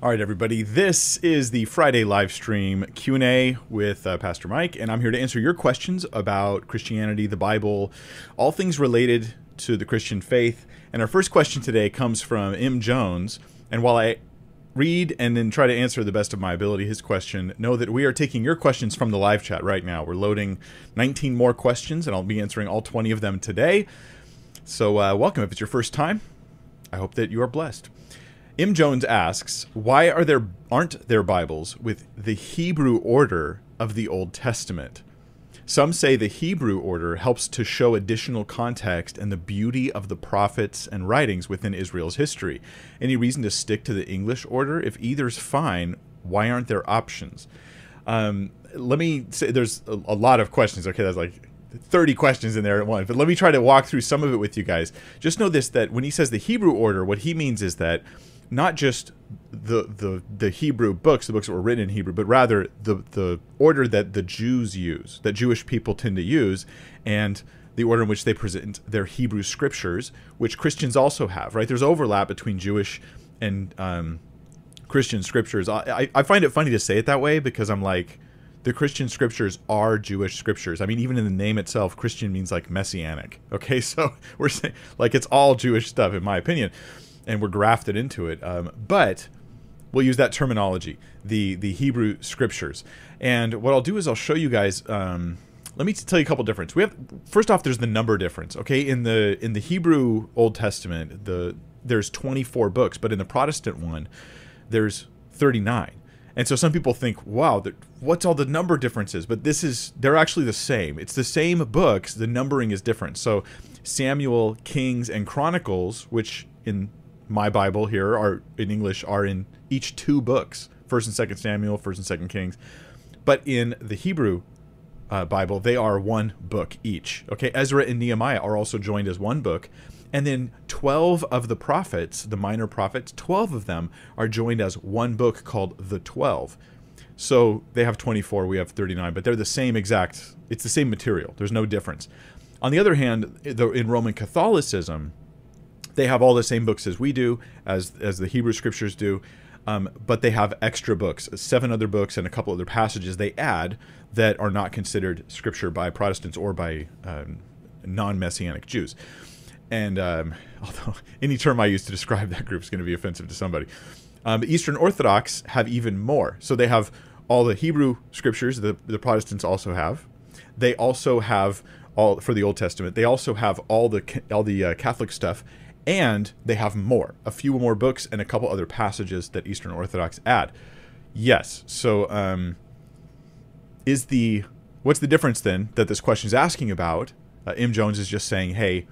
All right, everybody. This is the Friday live stream Q and A with uh, Pastor Mike, and I'm here to answer your questions about Christianity, the Bible, all things related to the Christian faith. And our first question today comes from M. Jones. And while I read and then try to answer the best of my ability his question, know that we are taking your questions from the live chat right now. We're loading 19 more questions, and I'll be answering all 20 of them today. So, uh, welcome. If it's your first time, I hope that you are blessed. M. Jones asks, "Why are there aren't there Bibles with the Hebrew order of the Old Testament?" Some say the Hebrew order helps to show additional context and the beauty of the prophets and writings within Israel's history. Any reason to stick to the English order? If either's fine, why aren't there options? Um, let me say there's a, a lot of questions. Okay, that's like 30 questions in there at once. But let me try to walk through some of it with you guys. Just know this that when he says the Hebrew order, what he means is that not just the the the Hebrew books, the books that were written in Hebrew, but rather the the order that the Jews use, that Jewish people tend to use, and the order in which they present their Hebrew scriptures, which Christians also have. Right? There's overlap between Jewish and um, Christian scriptures. I, I find it funny to say it that way because I'm like, the Christian scriptures are Jewish scriptures. I mean, even in the name itself, Christian means like messianic. Okay, so we're saying like it's all Jewish stuff, in my opinion and we're grafted into it. Um, but we'll use that terminology, the the Hebrew scriptures. And what I'll do is I'll show you guys. Um, let me tell you a couple difference. We have first off, there's the number difference. Okay, in the in the Hebrew Old Testament, the there's 24 books, but in the Protestant one, there's 39. And so some people think, wow, what's all the number differences? But this is, they're actually the same. It's the same books, the numbering is different. So Samuel, Kings, and Chronicles, which in my Bible here are in English are in each two books, First and Second Samuel, First and Second Kings, but in the Hebrew uh, Bible they are one book each. Okay, Ezra and Nehemiah are also joined as one book, and then twelve of the prophets, the minor prophets, twelve of them are joined as one book called the Twelve. So they have 24, we have 39, but they're the same exact. It's the same material. There's no difference. On the other hand, in Roman Catholicism, they have all the same books as we do, as as the Hebrew scriptures do, um, but they have extra books, seven other books, and a couple other passages they add that are not considered scripture by Protestants or by um, non-messianic Jews. And um, although any term I use to describe that group is going to be offensive to somebody, um, the Eastern Orthodox have even more. So they have all the Hebrew scriptures that the Protestants also have. They also have all for the Old Testament. They also have all the all the uh, Catholic stuff and they have more, a few more books and a couple other passages that Eastern Orthodox add. Yes. So, um, is the what's the difference then that this question is asking about? Uh, M. Jones is just saying, hey,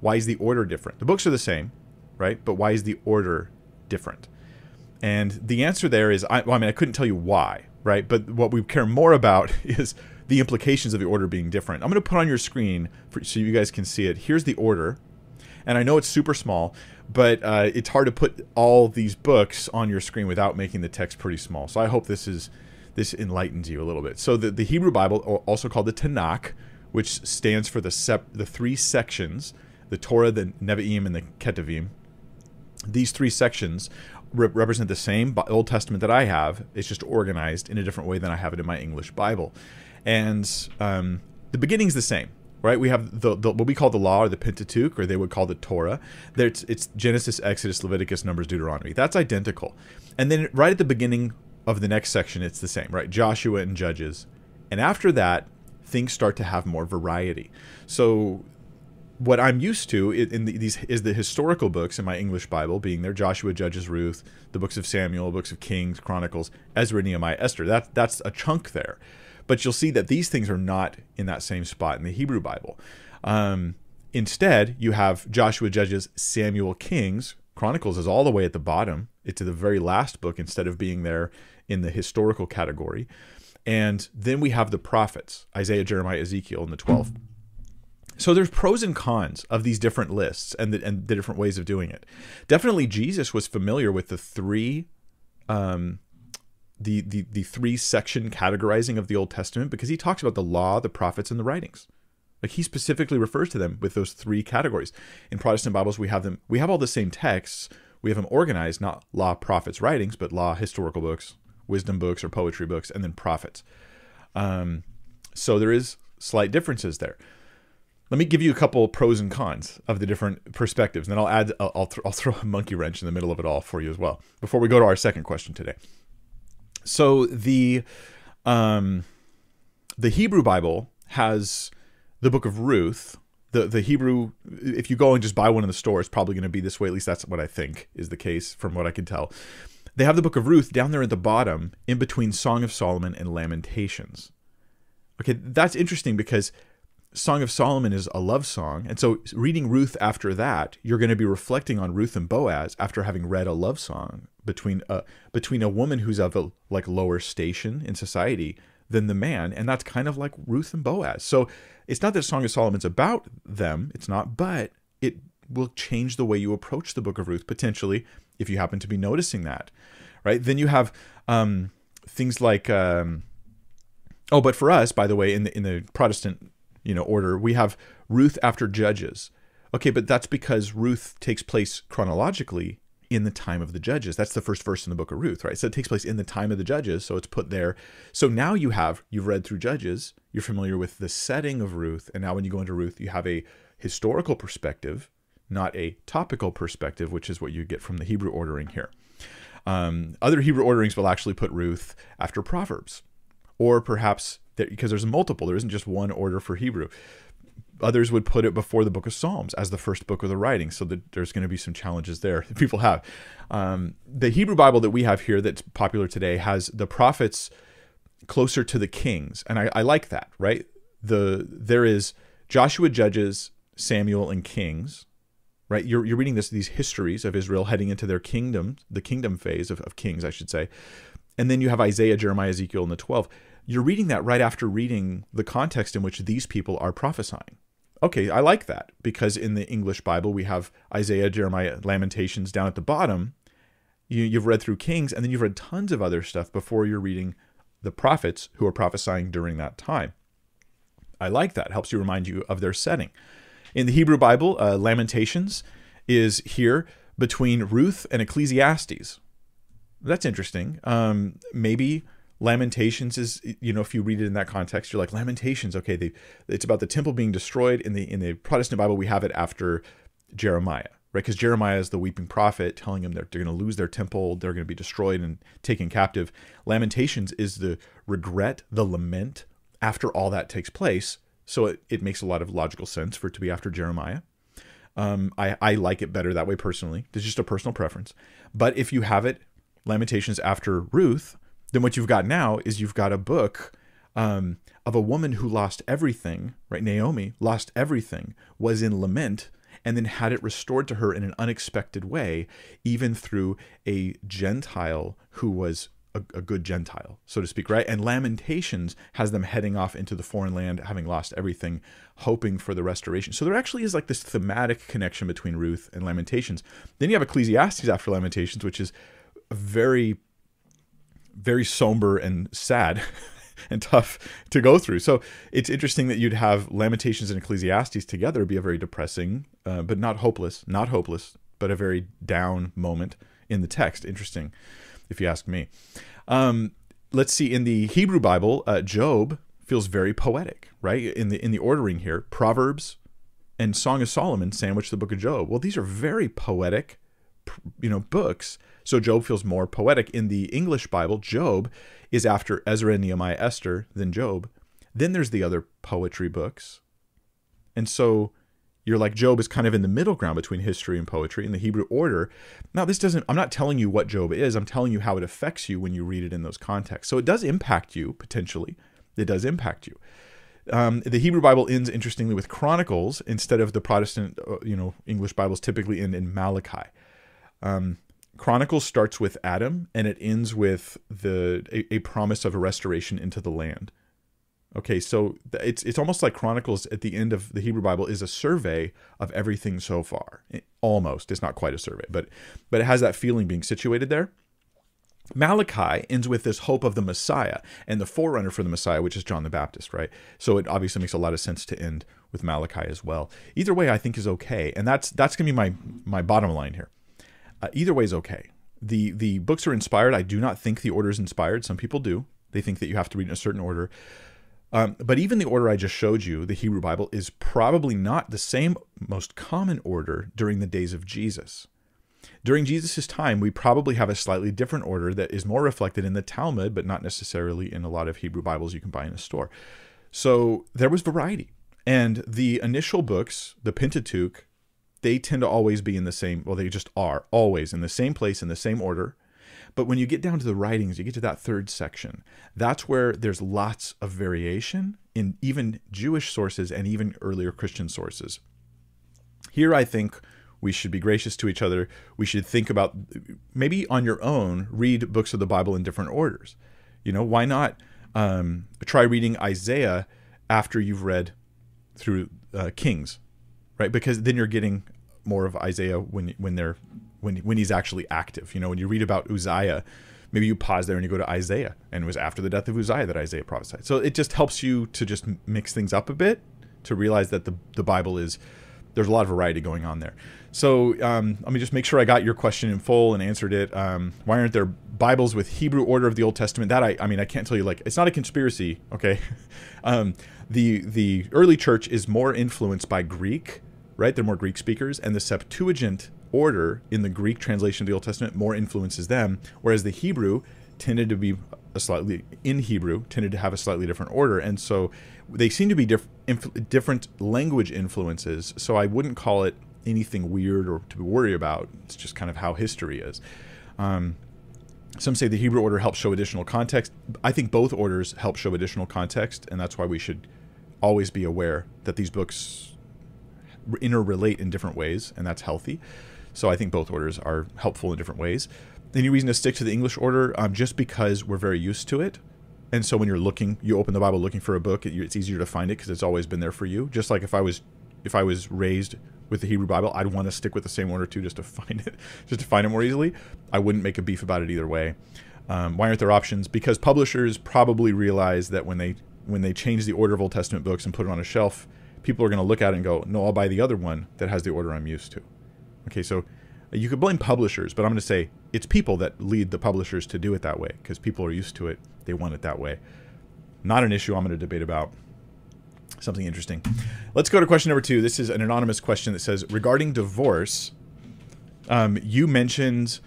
why is the order different? The books are the same, right? But why is the order different? And the answer there is, I, well, I mean, I couldn't tell you why, right? But what we care more about is the implications of the order being different. I'm going to put on your screen for, so you guys can see it. Here's the order and I know it's super small, but uh, it's hard to put all these books on your screen without making the text pretty small. So I hope this is this enlightens you a little bit. So the, the Hebrew Bible, also called the Tanakh, which stands for the sep- the three sections, the Torah, the Nevi'im, and the Ketuvim. These three sections re- represent the same Old Testament that I have. It's just organized in a different way than I have it in my English Bible, and um, the beginning's the same right? We have the, the, what we call the law or the Pentateuch, or they would call the Torah. It's, it's Genesis, Exodus, Leviticus, Numbers, Deuteronomy. That's identical. And then right at the beginning of the next section, it's the same, right? Joshua and Judges. And after that, things start to have more variety. So what I'm used to in the, these is the historical books in my English Bible, being there Joshua, Judges, Ruth, the books of Samuel, books of Kings, Chronicles, Ezra, Nehemiah, Esther. That that's a chunk there. But you'll see that these things are not in that same spot in the Hebrew Bible. Um, instead, you have Joshua, Judges, Samuel, Kings. Chronicles is all the way at the bottom. It's the very last book instead of being there in the historical category. And then we have the prophets Isaiah, Jeremiah, Ezekiel and the 12th. So there's pros and cons of these different lists and the, and the different ways of doing it. Definitely, Jesus was familiar with the three um, the, the the three section categorizing of the Old Testament because he talks about the law, the prophets, and the writings. Like he specifically refers to them with those three categories. In Protestant Bibles, we have them. We have all the same texts. we have them organized, not law, prophets, writings, but law, historical books, wisdom books, or poetry books, and then prophets. Um, so there is slight differences there. Let me give you a couple pros and cons of the different perspectives, and then I'll add, I'll, I'll, th- I'll throw a monkey wrench in the middle of it all for you as well. Before we go to our second question today, so the um, the Hebrew Bible has the book of Ruth. The the Hebrew, if you go and just buy one in the store, it's probably going to be this way. At least that's what I think is the case from what I can tell. They have the book of Ruth down there at the bottom, in between Song of Solomon and Lamentations. Okay, that's interesting because Song of Solomon is a love song. And so reading Ruth after that, you're going to be reflecting on Ruth and Boaz after having read a love song between a between a woman who's of a like lower station in society than the man, and that's kind of like Ruth and Boaz. So it's not that Song of Solomon's about them, it's not, but it will change the way you approach the book of Ruth potentially if you happen to be noticing that. Right? Then you have um, things like um, oh, but for us, by the way, in the in the Protestant you know order. We have ruth after judges. Okay but that's because ruth takes place chronologically in the time of the judges. That's the first verse in the book of ruth right? So it takes place in the time of the judges so it's put there. So now you have you've read through judges you're familiar with the setting of ruth and now when you go into ruth you have a historical perspective not a topical perspective which is what you get from the hebrew ordering here. Um, other hebrew orderings will actually put ruth after proverbs or perhaps because there's multiple. There isn't just one order for Hebrew. Others would put it before the book of Psalms as the first book of the writing, so that there's going to be some challenges there that people have. Um, the Hebrew Bible that we have here that's popular today has the prophets closer to the kings, and I, I like that. Right, the there is Joshua, Judges, Samuel, and Kings. Right, you're, you're reading this these histories of Israel heading into their kingdom, the kingdom phase of, of kings, I should say, and then you have Isaiah, Jeremiah, Ezekiel, and the twelve you're reading that right after reading the context in which these people are prophesying. Okay, I like that because in the English Bible we have Isaiah, Jeremiah, Lamentations down at the bottom. You, you've read through Kings and then you've read tons of other stuff before you're reading the prophets who are prophesying during that time. I like that. Helps you remind you of their setting. In the Hebrew Bible, uh, Lamentations is here between Ruth and Ecclesiastes. That's interesting. Um, maybe Lamentations is you know if you read it in that context, you're like Lamentations. Okay, they, it's about the temple being destroyed. In the in the Protestant Bible, we have it after Jeremiah, right? Because Jeremiah is the weeping prophet telling them that they're going to lose their temple, they're going to be destroyed and taken captive. Lamentations is the regret, the lament after all that takes place. So it, it makes a lot of logical sense for it to be after Jeremiah. Um, I, I like it better that way personally. It's just a personal preference. But if you have it, Lamentations after Ruth, then what you've got now is you've got a book um, of a woman who lost everything, right? Naomi lost everything, was in lament, and then had it restored to her in an unexpected way, even through a Gentile who was a, a, good Gentile, so to speak, right? And Lamentations has them heading off into the foreign land, having lost everything, hoping for the restoration. So there actually is like this thematic connection between Ruth and Lamentations. Then you have Ecclesiastes after Lamentations, which is very very somber and sad and tough to go through. So it's interesting that you'd have Lamentations and Ecclesiastes together be a very depressing, uh, but not hopeless, not hopeless, but a very down moment in the text. Interesting, if you ask me. Um, let's see. In the Hebrew Bible, uh, Job feels very poetic, right? In the in the ordering here, Proverbs and Song of Solomon sandwich the Book of Job. Well, these are very poetic, you know, books so Job feels more poetic. In the English Bible, Job is after Ezra, and Nehemiah, Esther, than Job. Then there's the other poetry books. And so you're like Job is kind of in the middle ground between history and poetry in the Hebrew order. Now, this doesn't, I'm not telling you what Job is, I'm telling you how it affects you when you read it in those contexts. So it does impact you potentially. It does impact you. Um, the Hebrew Bible ends interestingly with Chronicles instead of the Protestant, uh, you know, English Bibles typically end in Malachi. Um, Chronicles starts with Adam and it ends with the a, a, promise of a restoration into the land. Okay, so it's it's almost like Chronicles at the end of the Hebrew Bible is a survey of everything so far. almost, it's not quite a survey, but but it has that feeling being situated there. Malachi ends with this hope of the Messiah and the forerunner for the Messiah, which is John the Baptist, right? So it obviously makes a lot of sense to end with Malachi as well. Either way, I think is okay, and that's that's gonna be my my bottom line here. Uh, either way is okay. The the books are inspired. I do not think the order is inspired. Some people do. They think that you have to read in a certain order. Um, but even the order I just showed you, the Hebrew Bible, is probably not the same most common order during the days of Jesus. During Jesus' time, we probably have a slightly different order that is more reflected in the Talmud, but not necessarily in a lot of Hebrew Bibles you can buy in a store. So there was variety. And the initial books, the Pentateuch, they tend to always be in the same, well, they just are always in the same place, in the same order. But when you get down to the writings, you get to that third section. That's where there's lots of variation in even Jewish sources and even earlier Christian sources. Here, I think we should be gracious to each other. We should think about maybe on your own, read books of the Bible in different orders. You know, why not um, try reading Isaiah after you've read through uh, Kings, right? Because then you're getting more of Isaiah when when they're when when he's actually active. You know, when you read about Uzziah, maybe you pause there and you go to Isaiah, and it was after the death of Uzziah that Isaiah prophesied. So it just helps you to just mix things up a bit to realize that the the Bible is there's a lot of variety going on there. So um, let me just make sure I got your question in full and answered it. Um, why aren't there Bibles with Hebrew order of the Old Testament? That I, I mean, I can't tell you. Like, it's not a conspiracy. Okay, um, the the early church is more influenced by Greek, right? They're more Greek speakers, and the Septuagint order in the Greek translation of the Old Testament more influences them, whereas the Hebrew tended to be a slightly in Hebrew tended to have a slightly different order, and so they seem to be diff, inf, different language influences. So I wouldn't call it anything weird or to worry about. It's just kind of how history is. Um, some say the Hebrew order helps show additional context. I think both orders help show additional context, and that's why we should always be aware that these books interrelate in different ways, and that's healthy. So I think both orders are helpful in different ways. Any reason to stick to the English order? Um, just because we're very used to it. And so when you're looking, you open the Bible looking for a book, it's easier to find it because it's always been there for you. Just like if I was, if I was raised with the Hebrew Bible, I'd want to stick with the same order too, just to find it, just to find it more easily. I wouldn't make a beef about it either way. Um, why aren't there options? Because publishers probably realize that when they when they change the order of Old Testament books and put it on a shelf, people are going to look at it and go, "No, I'll buy the other one that has the order I'm used to." Okay, so you could blame publishers, but I'm going to say it's people that lead the publishers to do it that way because people are used to it. They want it that way. Not an issue I'm going to debate about. Something interesting. Let's go to question number two. This is an anonymous question that says regarding divorce. Um, you mentioned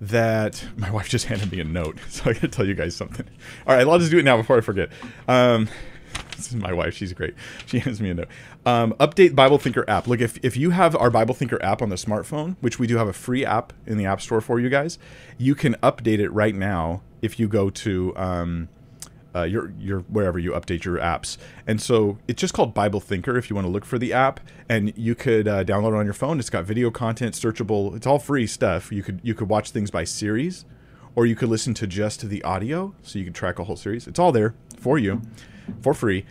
that my wife just handed me a note, so I got to tell you guys something. All right, I'll just do it now before I forget. Um, this is my wife. She's great. She hands me a note. Um, update Bible Thinker app. Look, if, if you have our Bible Thinker app on the smartphone, which we do have a free app in the App Store for you guys, you can update it right now if you go to um, uh, your your wherever you update your apps. And so it's just called Bible Thinker if you want to look for the app, and you could uh, download it on your phone. It's got video content, searchable. It's all free stuff. You could you could watch things by series, or you could listen to just the audio, so you can track a whole series. It's all there for you, for free.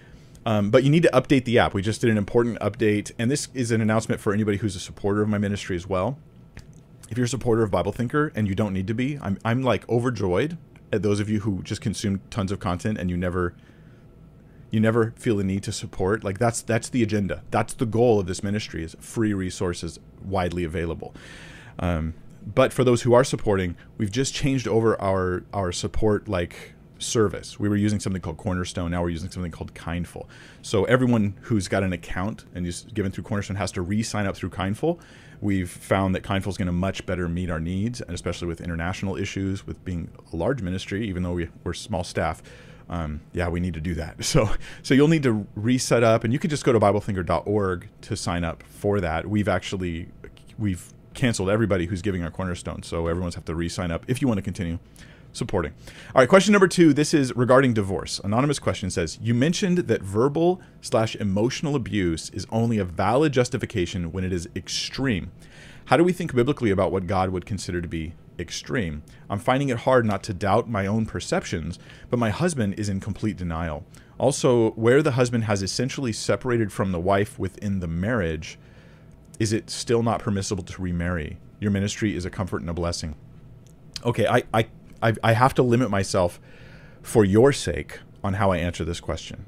Um, but you need to update the app. We just did an important update, and this is an announcement for anybody who's a supporter of my ministry as well. If you're a supporter of Bible Thinker and you don't need to be, I'm I'm like overjoyed at those of you who just consume tons of content and you never you never feel the need to support like that's that's the agenda that's the goal of this ministry is free resources widely available um, but for those who are supporting we've just changed over our our support like service we were using something called cornerstone now we're using something called kindful so everyone who's got an account and is given through cornerstone has to re-sign up through kindful we've found that Kindful is going to much better meet our needs, and especially with international issues, with being a large ministry, even though we, we're small staff. Um, yeah, we need to do that. So, so you'll need to reset up, and you can just go to BibleThinker.org to sign up for that. We've actually we've canceled everybody who's giving our cornerstone, so everyone's have to re-sign up if you want to continue supporting. All right, question number two. This is regarding divorce. Anonymous question says You mentioned that verbal slash emotional abuse is only a valid justification when it is extreme. How do we think biblically about what God would consider to be extreme? I'm finding it hard not to doubt my own perceptions, but my husband is in complete denial. Also, where the husband has essentially separated from the wife within the marriage, is it still not permissible to remarry? Your ministry is a comfort and a blessing. Okay, I, I I, I have to limit myself for your sake on how I answer this question.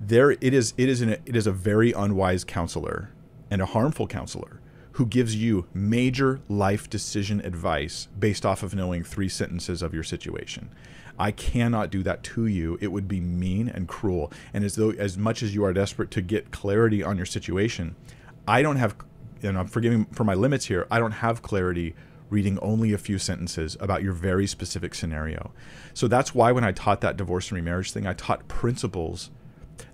There, it is. It is an, It is a very unwise counselor and a harmful counselor who gives you major life decision advice based off of knowing three sentences of your situation. I cannot do that to you. It would be mean and cruel. And as though as much as you are desperate to get clarity on your situation, I don't have and I'm forgiving for my limits here, I don't have clarity reading only a few sentences about your very specific scenario. So that's why when I taught that divorce and remarriage thing, I taught principles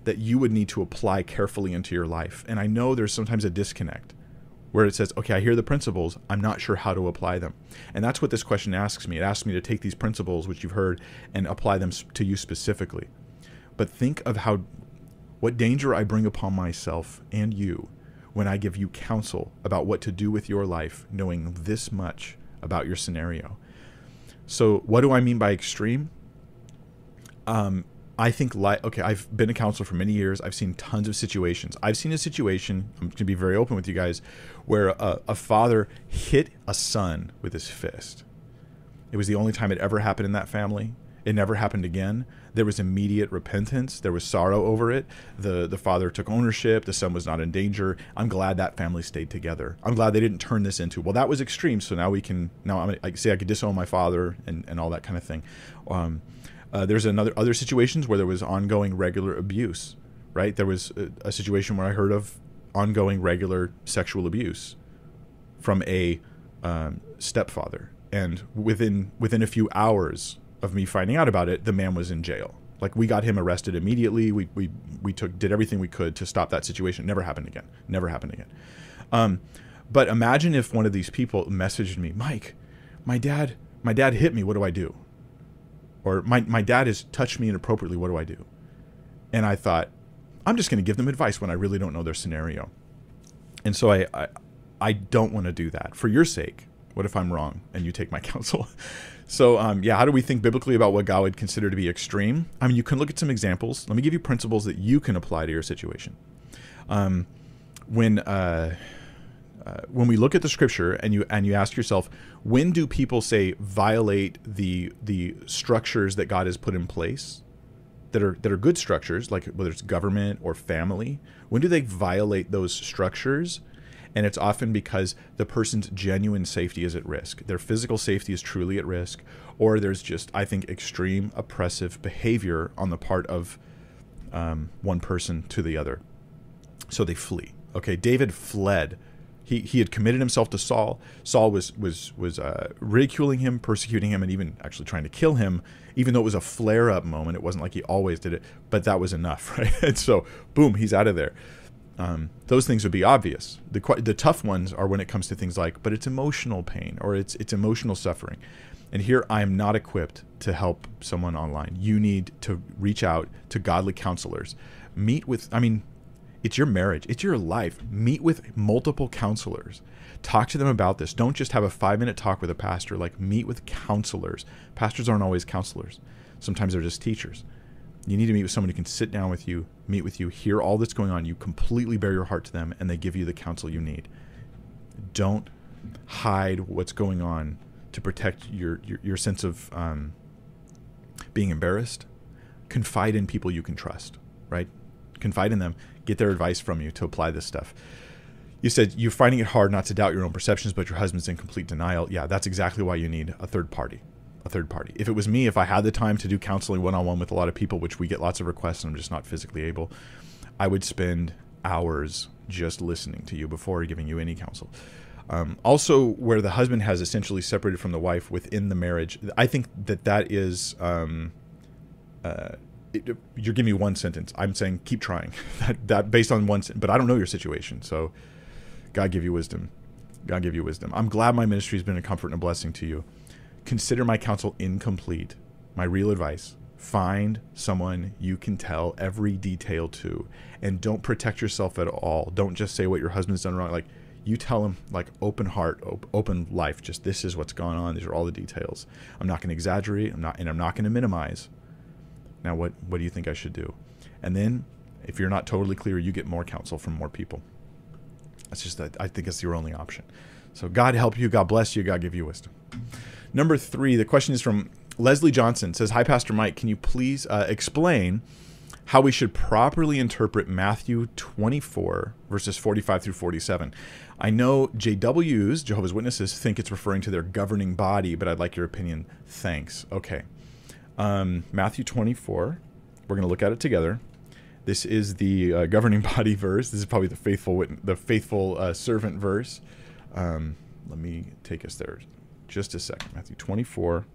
that you would need to apply carefully into your life. And I know there's sometimes a disconnect where it says, okay, I hear the principles, I'm not sure how to apply them. And that's what this question asks me. It asks me to take these principles, which you've heard, and apply them to you specifically. But think of how, what danger I bring upon myself and you when I give you counsel about what to do with your life, knowing this much about your scenario. So, what do I mean by extreme? Um, I think like okay, I've been a counselor for many years. I've seen tons of situations. I've seen a situation. I'm going to be very open with you guys, where a, a father hit a son with his fist. It was the only time it ever happened in that family. It never happened again. There was immediate repentance. There was sorrow over it. The the father took ownership. The son was not in danger. I'm glad that family stayed together. I'm glad they didn't turn this into well that was extreme. So now we can now I'm, I say I could disown my father and, and all that kind of thing. Um, uh, there's another other situations where there was ongoing regular abuse. Right. There was a, a situation where I heard of ongoing regular sexual abuse from a um, stepfather, and within within a few hours of me finding out about it, the man was in jail. Like we got him arrested immediately. We we we took did everything we could to stop that situation. Never happened again. Never happened again. Um, but imagine if one of these people messaged me, Mike, my dad, my dad hit me. What do I do? Or my my dad has touched me inappropriately. What do I do? And I thought, I'm just going to give them advice when I really don't know their scenario. And so I I, I don't want to do that for your sake. What if I'm wrong and you take my counsel? So, um, yeah, how do we think biblically about what God would consider to be extreme? I mean, you can look at some examples. Let me give you principles that you can apply to your situation. Um, when uh, uh, when we look at the scripture and you and you ask yourself, when do people say violate the the structures that God has put in place? That are that are good structures, like whether it's government or family. When do they violate those structures and it's often because the person's genuine safety is at risk. Their physical safety is truly at risk, or there's just, I think, extreme oppressive behavior on the part of um, one person to the other. So they flee. Okay, David fled. He, he had committed himself to Saul. Saul was was was uh, ridiculing him, persecuting him, and even actually trying to kill him. Even though it was a flare up moment, it wasn't like he always did it, but that was enough, right? and so, boom, he's out of there um, those things would be obvious. The the tough ones are when it comes to things like, but it's emotional pain or it's it's emotional suffering. And here I am not equipped to help someone online. You need to reach out to godly counselors. Meet with I mean, it's your marriage, it's your life. Meet with multiple counselors. Talk to them about this. Don't just have a 5-minute talk with a pastor, like meet with counselors. Pastors aren't always counselors. Sometimes they're just teachers. You need to meet with someone who can sit down with you, meet with you, hear all that's going on. You completely bare your heart to them, and they give you the counsel you need. Don't hide what's going on to protect your your, your sense of um, being embarrassed. Confide in people you can trust. Right? Confide in them. Get their advice from you to apply this stuff. You said you're finding it hard not to doubt your own perceptions, but your husband's in complete denial. Yeah, that's exactly why you need a third party a third party. If it was me, if I had the time to do counseling one on one with a lot of people, which we get lots of requests and I'm just not physically able, I would spend hours just listening to you before giving you any counsel. Um, also, where the husband has essentially separated from the wife within the marriage, I think that that is. Um, uh, it, you're giving me one sentence. I'm saying keep trying. that, that based on one, but I don't know your situation. So, God give you wisdom. God give you wisdom. I'm glad my ministry has been a comfort and a blessing to you consider my counsel incomplete. My real advice find someone you can tell every detail to and don't protect yourself at all. Don't just say what your husband's done wrong. Like, you tell him, like, open heart, op- open life. Just this is what's going on. These are all the details. I'm not going to exaggerate. I'm not, and I'm not going to minimize. Now, what, what do you think I should do? And then, if you're not totally clear, you get more counsel from more people. That's just, I think it's your only option. So, God help you. God bless you. God give you wisdom. Number three, the question is from Leslie Johnson. Says, "Hi, Pastor Mike. Can you please uh, explain how we should properly interpret Matthew 24, verses 45 through 47. I know JWs, Jehovah's Witnesses, think it's referring to their governing body, but I'd like your opinion. Thanks. Okay. Um, Matthew 24, we're going to look at it together. This is the uh, governing body verse. This is probably the faithful the faithful uh, servant verse. Um, let me take us there just a second. Matthew 24,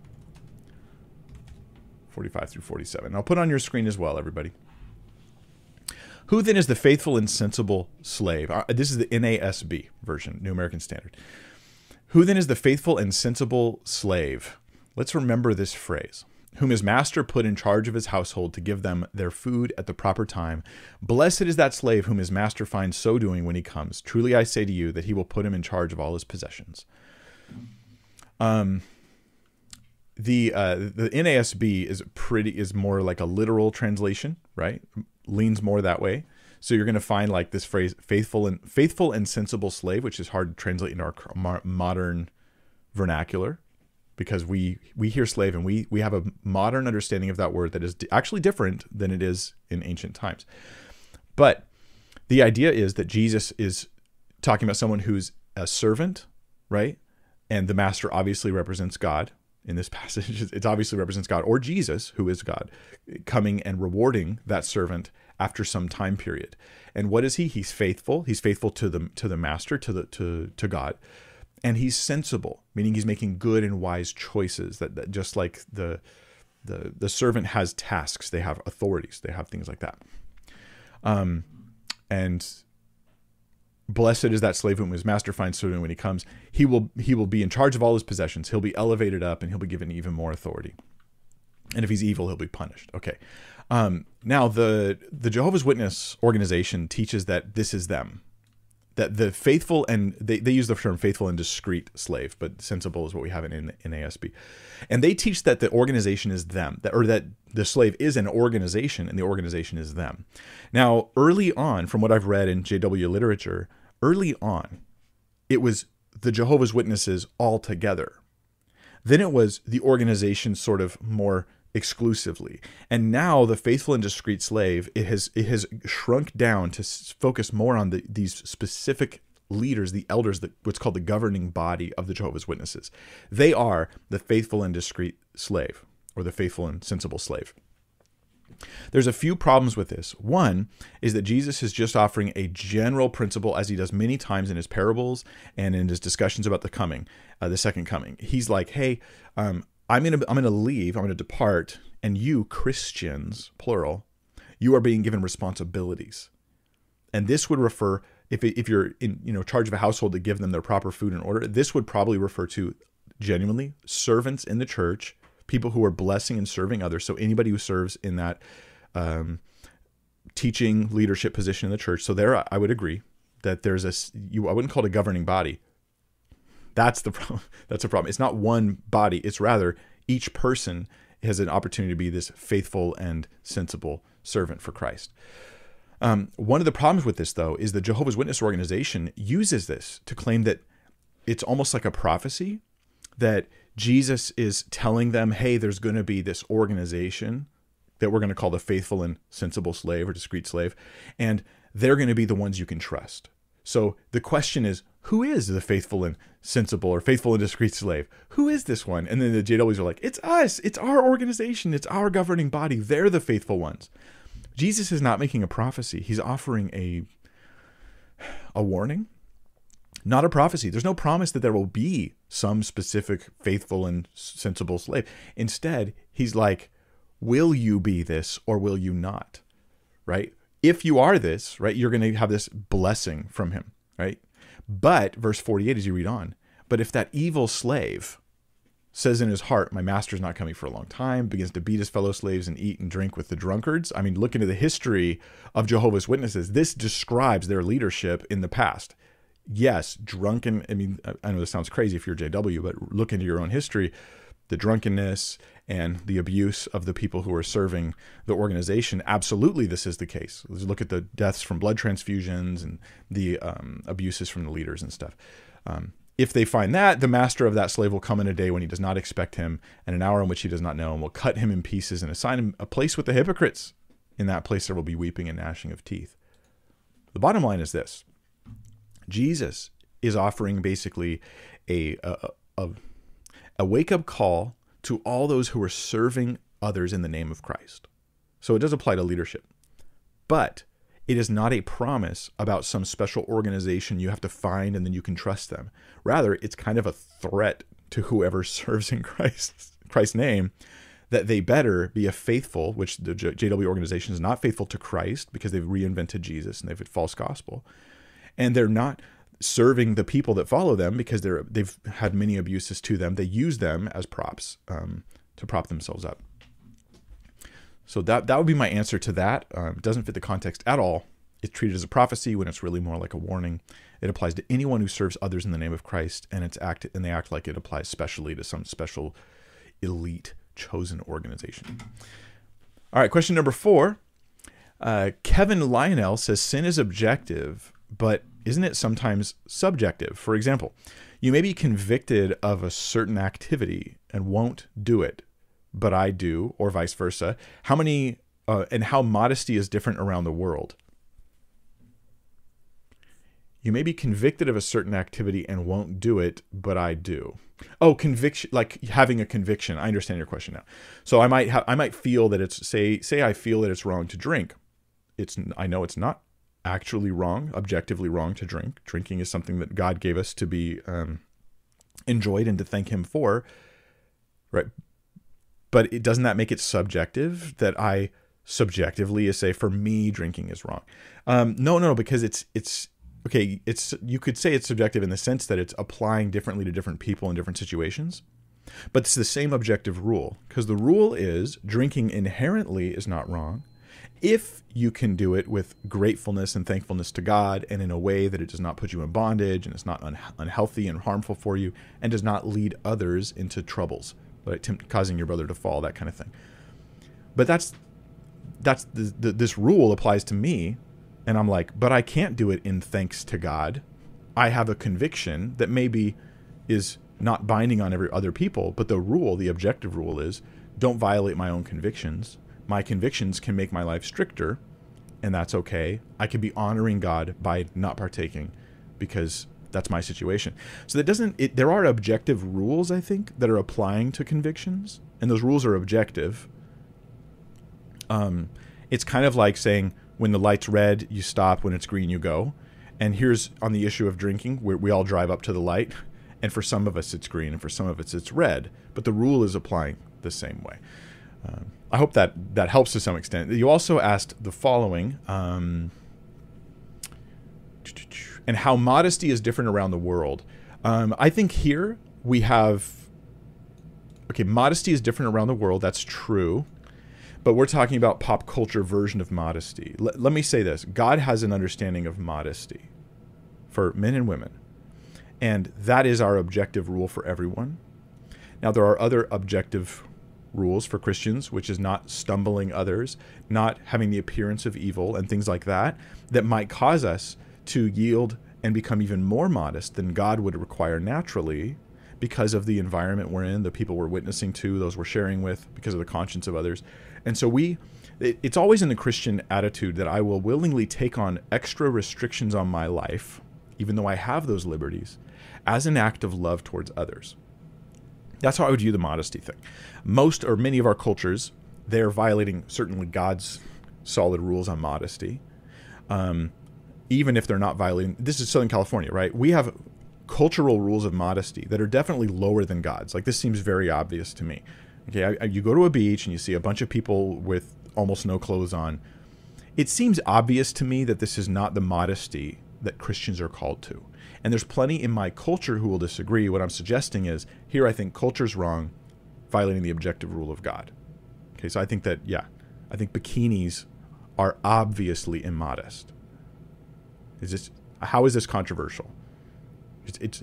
45 through 47. I'll put on your screen as well, everybody. Who then is the faithful and sensible slave? Uh, this is the NASB version, New American Standard. Who then is the faithful and sensible slave? Let's remember this phrase. Whom his master put in charge of his household to give them their food at the proper time. Blessed is that slave whom his master finds so doing when he comes. Truly I say to you that he will put him in charge of all his possessions. Um, the uh, the NASB is pretty is more like a literal translation, right? Leans more that way. So you're going to find like this phrase faithful and faithful and sensible slave, which is hard to translate into our modern vernacular because we we hear slave and we we have a modern understanding of that word that is actually different than it is in ancient times. But the idea is that Jesus is talking about someone who's a servant, right? And the master obviously represents God, in this passage. It obviously represents God or Jesus, who is God, coming and rewarding that servant after some time period. And what is he? He's faithful. He's faithful to the to the master, to the to to God. And he's sensible, meaning he's making good and wise choices. That, that just like the the the servant has tasks, they have authorities, they have things like that. Um, and Blessed is that slave whom his master finds serving when he comes. He will he will be in charge of all his possessions. He'll be elevated up and he'll be given even more authority. And if he's evil, he'll be punished. Okay. Um, now the the Jehovah's Witness organization teaches that this is them. That the faithful and they, they use the term faithful and discreet slave, but sensible is what we have in, in, in ASB. And they teach that the organization is them, that, or that the slave is an organization and the organization is them. Now, early on, from what I've read in JW literature, early on, it was the Jehovah's Witnesses all together. Then it was the organization sort of more exclusively. And now the faithful and discreet slave, it has it has shrunk down to focus more on the, these specific leaders, the elders, the, what's called the governing body of the Jehovah's Witnesses. They are the faithful and discreet slave, or the faithful and sensible slave. There's a few problems with this. One is that Jesus is just offering a general principle, as he does many times in his parables and in his discussions about the coming, uh, the second coming. He's like, "Hey, um, I'm gonna I'm gonna leave. I'm gonna depart, and you Christians, plural, you are being given responsibilities." And this would refer if if you're in you know charge of a household to give them their proper food and order. This would probably refer to genuinely servants in the church people who are blessing and serving others. So anybody who serves in that um, teaching leadership position in the church. So there, I would agree that there's a you. I wouldn't call it a governing body. That's the problem. That's a problem. It's not one body. It's rather each person has an opportunity to be this faithful and sensible servant for Christ. Um, one of the problems with this, though, is the Jehovah's Witness organization uses this to claim that it's almost like a prophecy that Jesus is telling them, hey, there's going to be this organization that we're going to call the faithful and sensible slave or discreet slave, and they're going to be the ones you can trust. So the question is, who is the faithful and sensible or faithful and discreet slave? Who is this one? And then the JWs are like, it's us, it's our organization, it's our governing body. They're the faithful ones. Jesus is not making a prophecy. He's offering a a warning not a prophecy. There's no promise that there will be some specific faithful and sensible slave. Instead, he's like, will you be this or will you not? Right? If you are this, right, you're going to have this blessing from him, right? But verse 48 as you read on, but if that evil slave says in his heart, My master's not coming for a long time, begins to beat his fellow slaves and eat and drink with the drunkards. I mean, look into the history of Jehovah's Witnesses. This describes their leadership in the past yes, drunken. I mean, I know this sounds crazy if you're JW, but look into your own history. The drunkenness and the abuse of the people who are serving the organization. Absolutely, this is the case. Let's look at the deaths from blood transfusions and the um, abuses from the leaders and stuff. Um, if they find that, the master of that slave will come in a day when he does not expect him, and an hour in which he does not know, and will cut him in pieces and assign him a place with the hypocrites in that place there will be weeping and gnashing of teeth. The bottom line is this Jesus is offering basically a, a, a, a wake up call to all those who are serving others in the name of Christ. So it does apply to leadership. But it is not a promise about some special organization you have to find and then you can trust them. Rather, it's kind of a threat to whoever serves in Christ's, Christ's name that they better be a faithful, which the JW organization is not faithful to Christ because they've reinvented Jesus and they've had false gospel. And they're not serving the people that follow them because they're they've had many abuses to them. They use them as props um, to prop themselves up. So that that would be my answer to that. Um, doesn't fit the context at all. It's treated as a prophecy when it's really more like a warning. It applies to anyone who serves others in the name of Christ, and it's act and they act like it applies specially to some special elite chosen organization. All right, question number four. Uh, Kevin Lionel says sin is objective, but isn't it sometimes subjective? For example, you may be convicted of a certain activity and won't do it, but I do, or vice versa. How many uh, and how modesty is different around the world? You may be convicted of a certain activity and won't do it, but I do. Oh, conviction, like having a conviction. I understand your question now. So I might have, I might feel that it's say, say I feel that it's wrong to drink. It's, I know it's not actually wrong, objectively wrong to drink. Drinking is something that God gave us to be um, enjoyed and to thank Him for, right? But it doesn't that make it subjective that I subjectively say for me drinking is wrong? Um, no, no, because it's it's okay. It's you could say it's subjective in the sense that it's applying differently to different people in different situations. But it's the same objective rule because the rule is drinking inherently is not wrong if you can do it with gratefulness and thankfulness to God and in a way that it does not put you in bondage and it's not un- unhealthy and harmful for you and does not lead others into troubles, like causing your brother to fall, that kind of thing. But that's that's the, the, this rule applies to me, and I'm like, but I can't do it in thanks to God. I have a conviction that maybe is not binding on every other people, but the rule, the objective rule is don't violate my own convictions my convictions can make my life stricter, and that's okay. I can be honoring God by not partaking because that's my situation. So that doesn't it, there are objective rules I think that are applying to convictions, and those rules are objective. Um, it's kind of like saying when the light's red, you stop. When it's green, you go. And here's on the issue of drinking, where we all drive up to the light, and for some of us it's green, and for some of us it's red. But the rule is applying the same way. Um, I hope that that helps to some extent. You also asked the following, um, and how modesty is different around the world. Um, I think here we have, okay, modesty is different around the world. That's true. But we're talking about pop culture version of modesty. L- let me say this God has an understanding of modesty for men and women. And that is our objective rule for everyone. Now, there are other objective rules for Christians, which is not stumbling others, not having the appearance of evil, and things like that, that might cause us to yield and become even more modest than God would require naturally because of the environment we're in, the people we're witnessing to, those we're sharing with, because of the conscience of others. And so we, it's always in the Christian attitude that I will willingly take on extra restrictions on my life, even though I have those liberties, as an act of love towards others. That's how I would view the modesty thing. Most or many of our cultures, they're violating certainly God's solid rules on modesty. Um, even if they're not violating, this is Southern California, right? We have cultural rules of modesty that are definitely lower than God's. Like this seems very obvious to me. Okay, I, I, you go to a beach and you see a bunch of people with almost no clothes on. It seems obvious to me that this is not the modesty that Christians are called to. And there's plenty in my culture who will disagree. What I'm suggesting is here I think culture's wrong, violating the objective rule of God. Okay, so I think that, yeah, I think bikinis are obviously immodest. Is this how is this controversial? It's, it's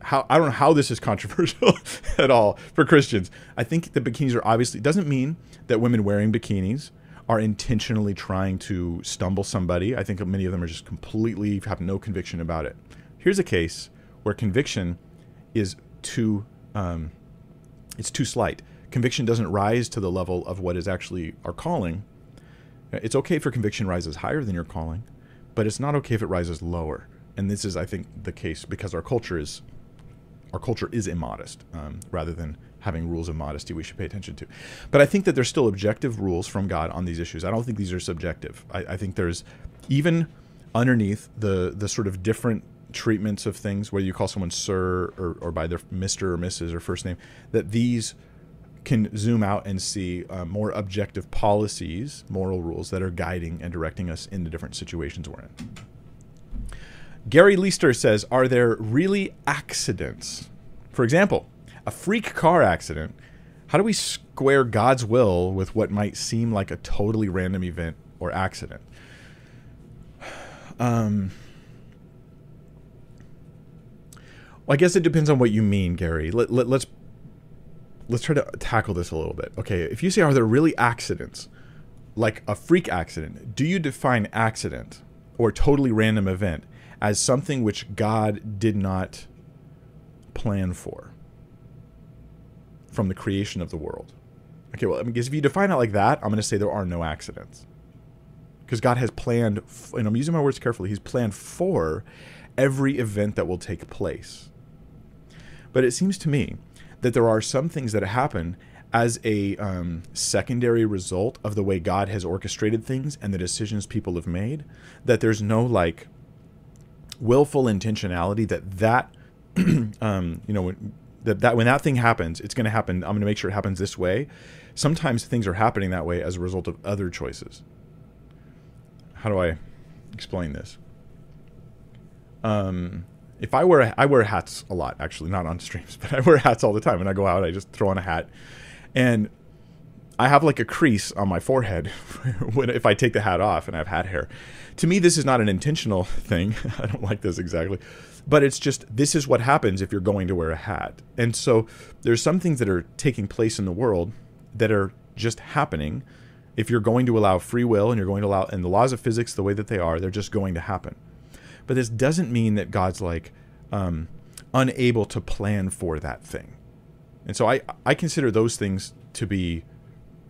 how I don't know how this is controversial at all for Christians. I think the bikinis are obviously doesn't mean that women wearing bikinis are intentionally trying to stumble somebody. I think many of them are just completely have no conviction about it. Here's a case where conviction is too um, it's too slight. Conviction doesn't rise to the level of what is actually our calling. It's okay if your conviction rises higher than your calling, but it's not okay if it rises lower. And this is, I think, the case because our culture is our culture is immodest um, rather than having rules of modesty we should pay attention to. But I think that there's still objective rules from God on these issues. I don't think these are subjective. I, I think there's even underneath the the sort of different treatments of things, whether you call someone sir or, or by their Mr. or Mrs. or first name, that these can zoom out and see uh, more objective policies, moral rules that are guiding and directing us in the different situations we're in. Gary Leister says, Are there really accidents? For example, a freak car accident. How do we square God's will with what might seem like a totally random event or accident? Um, well, I guess it depends on what you mean, Gary. Let, let, let's let's try to tackle this a little bit. Okay, if you say, are there really accidents, like a freak accident? Do you define accident or totally random event as something which God did not plan for from the creation of the world. Okay, well, I if you define it like that, I'm going to say there are no accidents. Because God has planned, and I'm using my words carefully, He's planned for every event that will take place. But it seems to me that there are some things that happen as a um, secondary result of the way God has orchestrated things and the decisions people have made, that there's no like willful intentionality that that um, you know that that when that thing happens, it's going to happen. I'm going to make sure it happens this way. Sometimes things are happening that way as a result of other choices. How do I explain this? Um, if I wear I wear hats a lot, actually, not on streams, but I wear hats all the time. When I go out, I just throw on a hat, and I have like a crease on my forehead when if I take the hat off and I have hat hair to me, this is not an intentional thing. I don't like this exactly. But it's just this is what happens if you're going to wear a hat. And so there's some things that are taking place in the world that are just happening. If you're going to allow free will and you're going to allow, and the laws of physics, the way that they are, they're just going to happen. But this doesn't mean that God's like um, unable to plan for that thing. And so I, I consider those things to be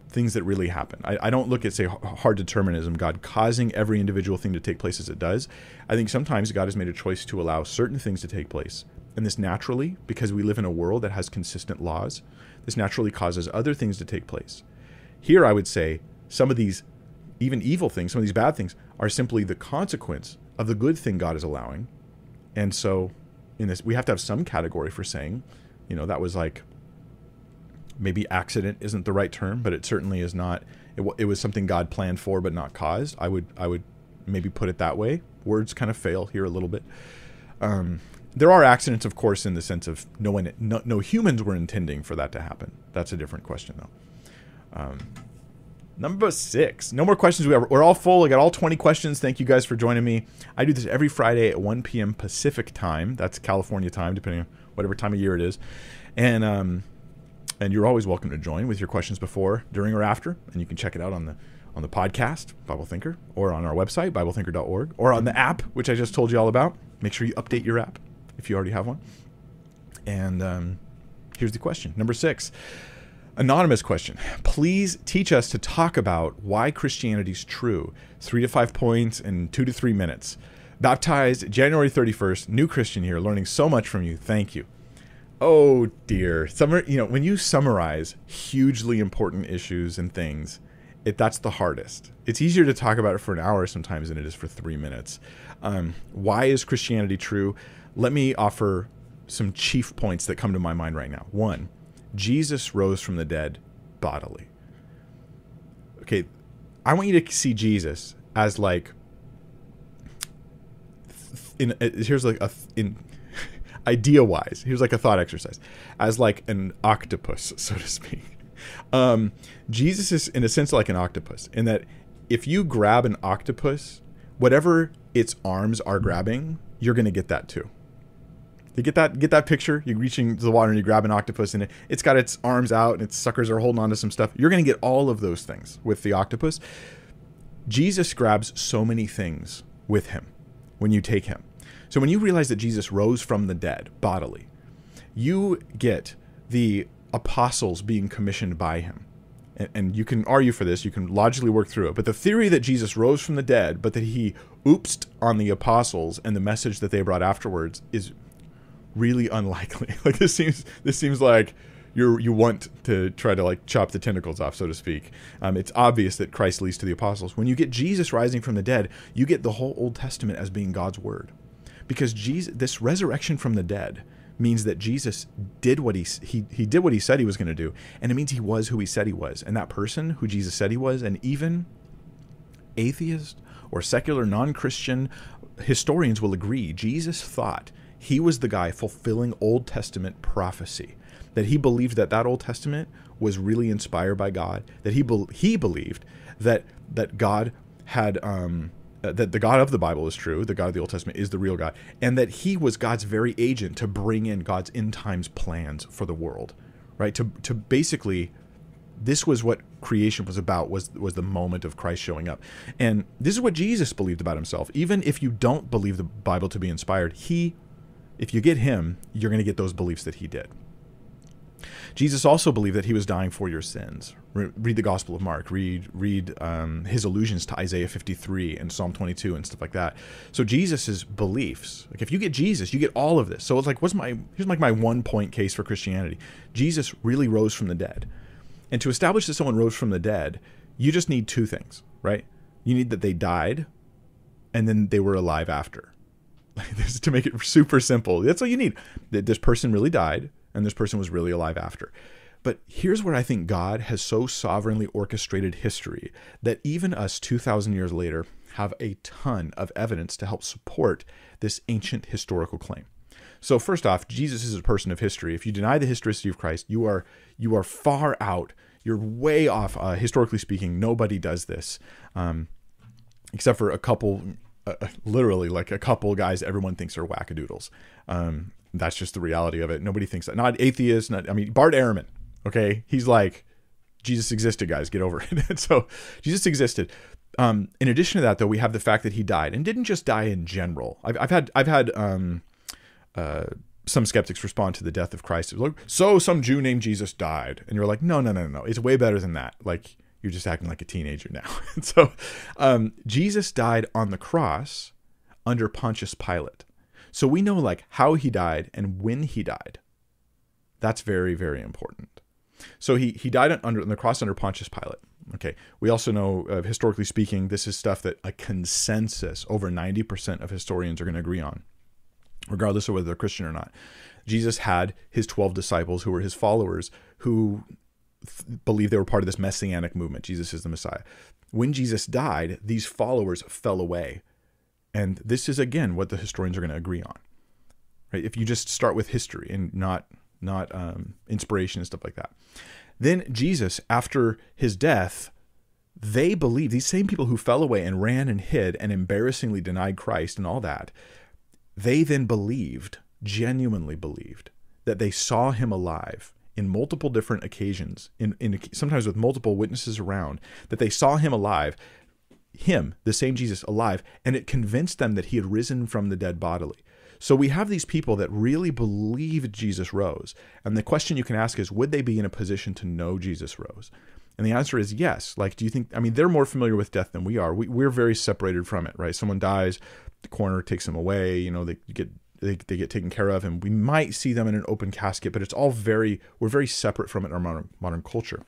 things that really happen. I, I, don't look at, say, hard determinism, God causing every individual thing to take place as it does. I think sometimes God has made a choice to allow certain things to take place. And this naturally, because we live in a world that has consistent laws, this naturally causes other things to take place. Here, I would say some of these, even evil things, some of these bad things, are simply the consequence of the good thing God is allowing. And so, in this, we have to have some category for saying, you know, that was like maybe accident isn't the right term, but it certainly is not. It, it was something God planned for but not caused. I would I would maybe put it that way. Words kind of fail here a little bit. Um, there are accidents, of course, in the sense of no one, no, no, humans were intending for that to happen. That's a different question, though. Um, number six. No more questions. We we're all full. I got all 20 questions. Thank you guys for joining me. I do this every Friday at 1 p.m. Pacific time. That's California time, depending on whatever time of year it is. And um, and you're always welcome to join with your questions before, during, or after. And you can check it out on the on the podcast, Bible Thinker, or on our website, BibleThinker.org, or on the app, which I just told you all about. Make sure you update your app if you already have one. And um, here's the question number six. Anonymous question. Please teach us to talk about why Christianity is true. Three to five points in two to three minutes. Baptized January 31st, new Christian here, learning so much from you. Thank you. Oh dear. Summer, you know, when you summarize hugely important issues and things, it that's the hardest. It's easier to talk about it for an hour sometimes than it is for three minutes. Um, why is Christianity true? Let me offer some chief points that come to my mind right now. One, Jesus rose from the dead bodily. Okay, I want you to see Jesus as like in here's like a in idea wise, here's like a thought exercise, as like an octopus, so to speak. Um, Jesus is in a sense like an octopus in that if you grab an octopus, whatever its arms are grabbing, you're going to get that too. You get that get that picture? You're reaching to the water and you grab an octopus and it, it's got its arms out and its suckers are holding on to some stuff. You're going to get all of those things with the octopus. Jesus grabs so many things with him when you take him. So when you realize that Jesus rose from the dead bodily, you get the apostles being commissioned by him. and, and you can argue for this, you can logically work through it, but the theory that Jesus rose from the dead, but that he oopsed on the apostles and the message that they brought afterwards is really unlikely. Like this seems this seems like you you want to try to like chop the tentacles off, so to speak. Um, it's obvious that Christ leads to the apostles. When you get Jesus rising from the dead, you get the whole Old Testament as being God's word, because Jesus, this resurrection from the dead means that Jesus did what he he he did what he said he was going to do, and it means he was who he said he was, and that person who Jesus said he was, and even atheist or secular non-Christian historians will agree Jesus thought he was the guy fulfilling Old Testament prophecy that he believed that that Old Testament was really inspired by God, that he be- he believed that that God had um, that the God of the Bible is true, the God of the Old Testament is the real God, and that he was God's very agent to bring in God's end times plans for the world, right? To to basically this was what creation was about was was the moment of Christ showing up. And this is what Jesus believed about himself. Even if you don't believe the Bible to be inspired, he if you get him, you're going to get those beliefs that he did. Jesus also believed that he was dying for your sins. Re- read the Gospel of Mark. Read read um, his allusions to Isaiah 53 and Psalm 22 and stuff like that. So Jesus's beliefs, like if you get Jesus, you get all of this. So it's like, what's my here's like my one point case for Christianity. Jesus really rose from the dead, and to establish that someone rose from the dead, you just need two things, right? You need that they died, and then they were alive after. this to make it super simple. That's all you need. That this person really died and this person was really alive after. But here's where I think God has so sovereignly orchestrated history that even us 2,000 years later have a ton of evidence to help support this ancient historical claim. So first off, Jesus is a person of history. If you deny the historicity of Christ, you are you are far out. You're way off. Uh, historically speaking, nobody does this, um, except for a couple, literally like a couple guys. Everyone thinks are wackadoodles. Um, that's just the reality of it. Nobody thinks that. Not atheists. Not I mean Bart Ehrman. Okay, he's like Jesus existed, guys. Get over it. so Jesus existed. Um, in addition to that, though, we have the fact that he died and didn't just die in general. I've, I've had I've had um, uh, some skeptics respond to the death of Christ. Like, so some Jew named Jesus died, and you're like, no, no, no, no. It's way better than that. Like you're just acting like a teenager now. so um, Jesus died on the cross under Pontius Pilate. So we know like how he died and when he died. That's very, very important. So he he died under on the cross under Pontius Pilate. Okay. We also know, uh, historically speaking, this is stuff that a consensus over 90% of historians are going to agree on, regardless of whether they're Christian or not. Jesus had his 12 disciples who were his followers who believed they were part of this messianic movement. Jesus is the Messiah. When Jesus died, these followers fell away and this is again what the historians are going to agree on. Right? If you just start with history and not not um, inspiration and stuff like that. Then Jesus, after his death, they believe these same people who fell away and ran and hid and embarrassingly denied Christ and all that, they then believed, genuinely believed, that they saw him alive in multiple different occasions, in, in sometimes with multiple witnesses around, that they saw him alive him, the same Jesus, alive, and it convinced them that he had risen from the dead bodily. So we have these people that really believe Jesus rose. And the question you can ask is would they be in a position to know Jesus rose? And the answer is yes. Like, do you think, I mean, they're more familiar with death than we are. We, we're very separated from it, right? Someone dies, the coroner takes them away, you know, they get they, they get taken care of and we might see them in an open casket but it's all very we're very separate from it in our modern, modern culture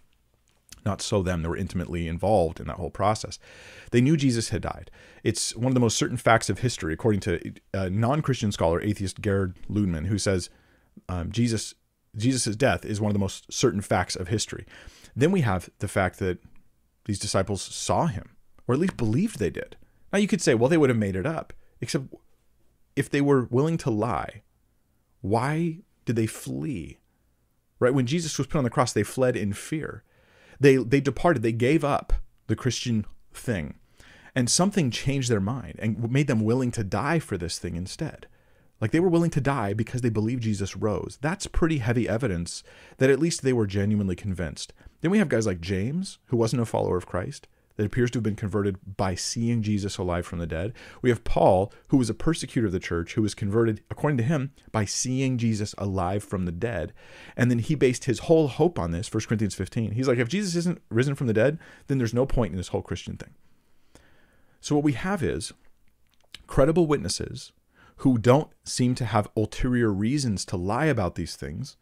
not so them. They were intimately involved in that whole process. They knew Jesus had died. It's one of the most certain facts of history, according to a non-Christian scholar, atheist Gerhard Lüdemann, who says um, Jesus Jesus' death is one of the most certain facts of history. Then we have the fact that these disciples saw him, or at least believed they did. Now you could say, well, they would have made it up, except if they were willing to lie, why did they flee? Right? When Jesus was put on the cross, they fled in fear. They they departed. They gave up the Christian thing, and something changed their mind and made them willing to die for this thing instead. Like they were willing to die because they believed Jesus rose. That's pretty heavy evidence that at least they were genuinely convinced. Then we have guys like James, who wasn't a follower of Christ. That appears to have been converted by seeing Jesus alive from the dead. We have Paul, who was a persecutor of the church, who was converted, according to him, by seeing Jesus alive from the dead. And then he based his whole hope on this, 1 Corinthians 15. He's like, if Jesus isn't risen from the dead, then there's no point in this whole Christian thing. So what we have is credible witnesses who don't seem to have ulterior reasons to lie about these things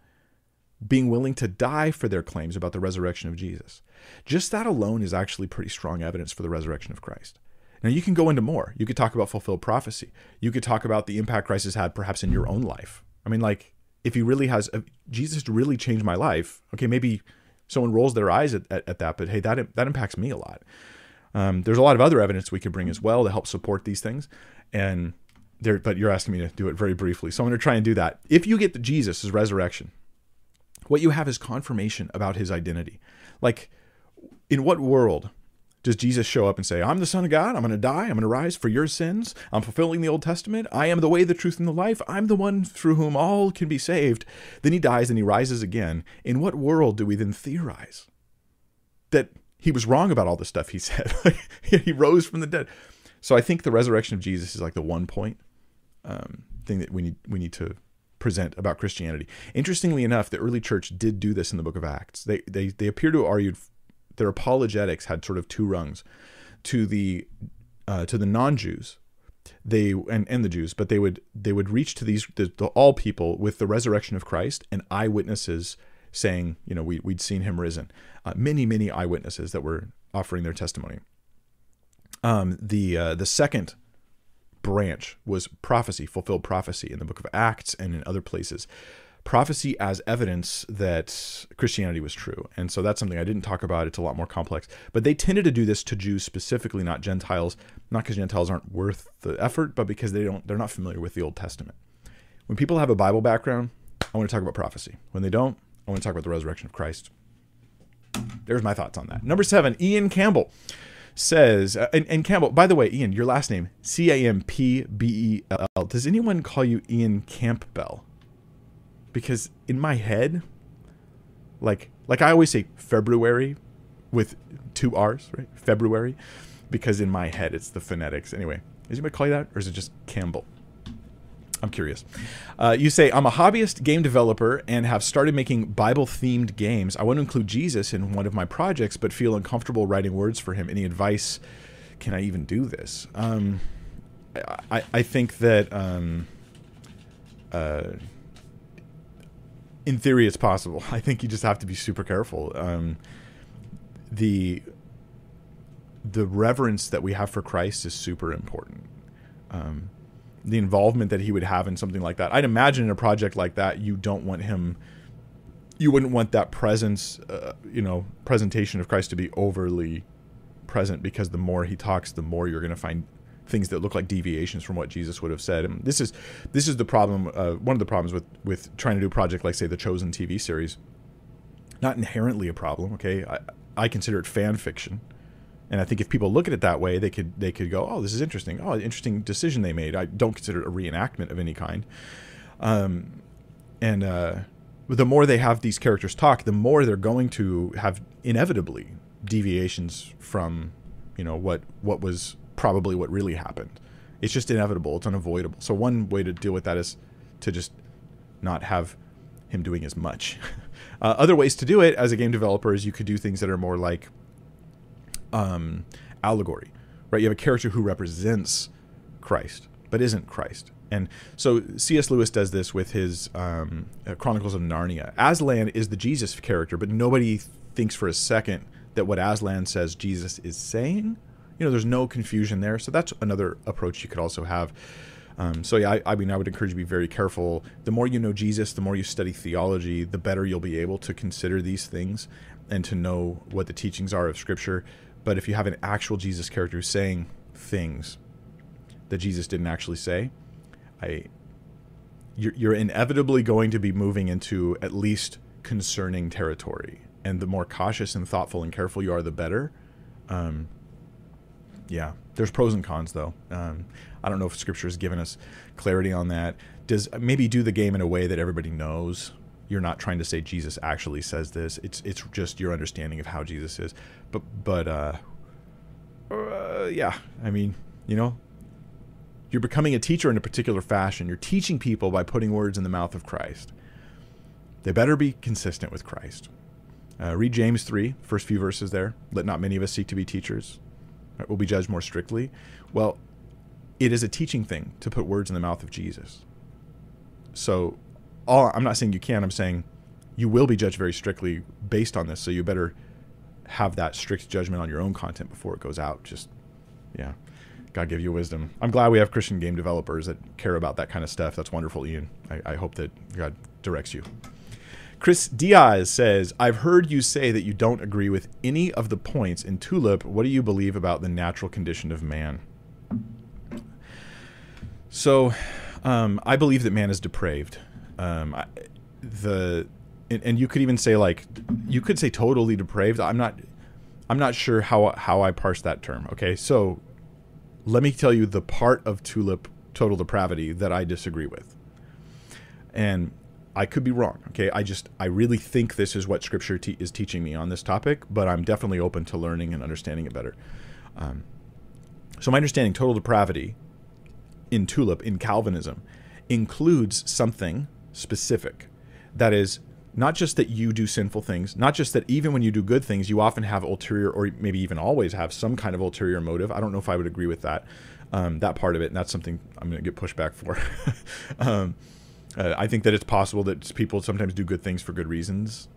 being willing to die for their claims about the resurrection of Jesus. Just that alone is actually pretty strong evidence for the resurrection of Christ. Now, you can go into more. You could talk about fulfilled prophecy. You could talk about the impact Christ has had perhaps in your own life. I mean, like, if he really has, Jesus really changed my life, okay, maybe someone rolls their eyes at, at, at that, but hey, that, that impacts me a lot. Um, there's a lot of other evidence we could bring as well to help support these things. And there, but you're asking me to do it very briefly. So I'm going to try and do that. If you get the Jesus' resurrection, what you have is confirmation about his identity. Like, in what world does Jesus show up and say, I'm the Son of God, I'm going to die, I'm going to rise for your sins, I'm fulfilling the Old Testament, I am the way, the truth, and the life, I'm the one through whom all can be saved? Then he dies and he rises again. In what world do we then theorize that he was wrong about all the stuff he said? he rose from the dead. So I think the resurrection of Jesus is like the one point um, thing that we need we need to present about Christianity. Interestingly enough, the early church did do this in the book of Acts. They they they appear to have argued their apologetics had sort of two rungs to the uh, to the non-Jews they and, and the Jews, but they would they would reach to these the, the, all people with the resurrection of Christ and eyewitnesses saying, you know, we we'd seen him risen. Uh, many many eyewitnesses that were offering their testimony. Um, the uh, the second branch was prophecy, fulfilled prophecy in the book of Acts and in other places. Prophecy as evidence that Christianity was true. And so that's something I didn't talk about. It's a lot more complex. But they tended to do this to Jews specifically, not Gentiles, not because Gentiles aren't worth the effort, but because they don't they're not familiar with the Old Testament. When people have a Bible background, I want to talk about prophecy. When they don't, I want to talk about the resurrection of Christ. There's my thoughts on that. Number seven, Ian Campbell says, uh, and, and, Campbell, by the way, Ian, your last name, C A M P B E L L. Does anyone call you Ian Campbell? Because in my head, like like I always say February with two R's, right? February, because in my head it's the phonetics. Anyway, is anybody call you that, or is it just Campbell? I'm curious. Uh, you say, I'm a hobbyist game developer and have started making Bible themed games. I want to include Jesus in one of my projects, but feel uncomfortable writing words for him. Any advice? Can I even do this? Um, I, I think that um, uh, in theory it's possible. I think you just have to be super careful. Um, the the reverence that we have for Christ is super important. Um, the involvement that he would have in something like that. I'd imagine in a project like that, you don't want him, you wouldn't want that presence, uh, you know, presentation of Christ to be overly present because the more he talks, the more you're going to find things that look like deviations from what Jesus would have said. And this is this is the problem. Uh, one of the problems with with trying to do a project like say the Chosen TV series. Not inherently a problem. Okay, I, I consider it fan fiction and I think if people look at it that way, they could they could go, "Oh, this is interesting. Oh, interesting decision they made." I don't consider it a reenactment of any kind. Um, and uh, the more they have these characters talk, the more they're going to have inevitably deviations from, you know, what what was probably what really happened. It's just inevitable. It's unavoidable. So one way to deal with that is to just not have him doing as much. uh, other ways to do it as a game developer is you could do things that are more like um, allegory, right? You have a character who represents Christ, but isn't Christ. And so C.S. Lewis does this with his um, uh, Chronicles of Narnia. Aslan is the Jesus character, but nobody thinks for a second that what Aslan says Jesus is saying. You know, there's no confusion there. So that's another approach you could also have. Um, so yeah, I, I, mean, I would encourage you to be very careful. The more you know Jesus, the more you study theology, the better you'll be able to consider these things and to know what the teachings are of Scripture. But if you have an actual Jesus character saying things that Jesus didn't actually say, I you're, you're inevitably going to be moving into at least concerning territory. And the more cautious and thoughtful and careful you are, the better. Um, yeah, there's pros and cons though. Um, I don't know if Scripture has given us clarity on that. Does maybe do the game in a way that everybody knows you're not trying to say Jesus actually says this. It's it's just your understanding of how Jesus is. But but uh, Uh, yeah, I mean, you know, you're becoming a teacher in a particular fashion. You're teaching people by putting words in the mouth of Christ. They better be consistent with Christ. Uh, read James 3, first few verses there. Let not many of us seek to be teachers. Right, we'll be judged more strictly. Well, it is a teaching thing to put words in the mouth of Jesus. So, all I'm not saying you can. I'm saying you will be judged very strictly based on this. So you better have that strict judgment on your own content before it goes out. Just, yeah. God give you wisdom. I'm glad we have Christian game developers that care about that kind of stuff. That's wonderful, Ian. I, I hope that God directs you. Chris Diaz says, I've heard you say that you don't agree with any of the points in Tulip. What do you believe about the natural condition of man? So, um, I believe that man is depraved. Um, I, the and, and, you could even say like you could say totally depraved. I'm not I'm not sure how how I parse that term. Okay, so let me tell you the part of tulip total depravity that I disagree with. And I could be wrong. Okay, I just I really think this is what Scripture te- is teaching me on this topic, but I'm definitely open to learning and understanding it better. Um, so my understanding total depravity in tulip in Calvinism includes something specific that is not just that you do sinful things, not just that even when you do good things, you often have ulterior, or maybe even always have some kind of ulterior motive. I don't know if I would agree with that, um, that part of it, and that's something I'm going to get pushback for. um, uh, I think that it's possible that people sometimes do good things for good reasons.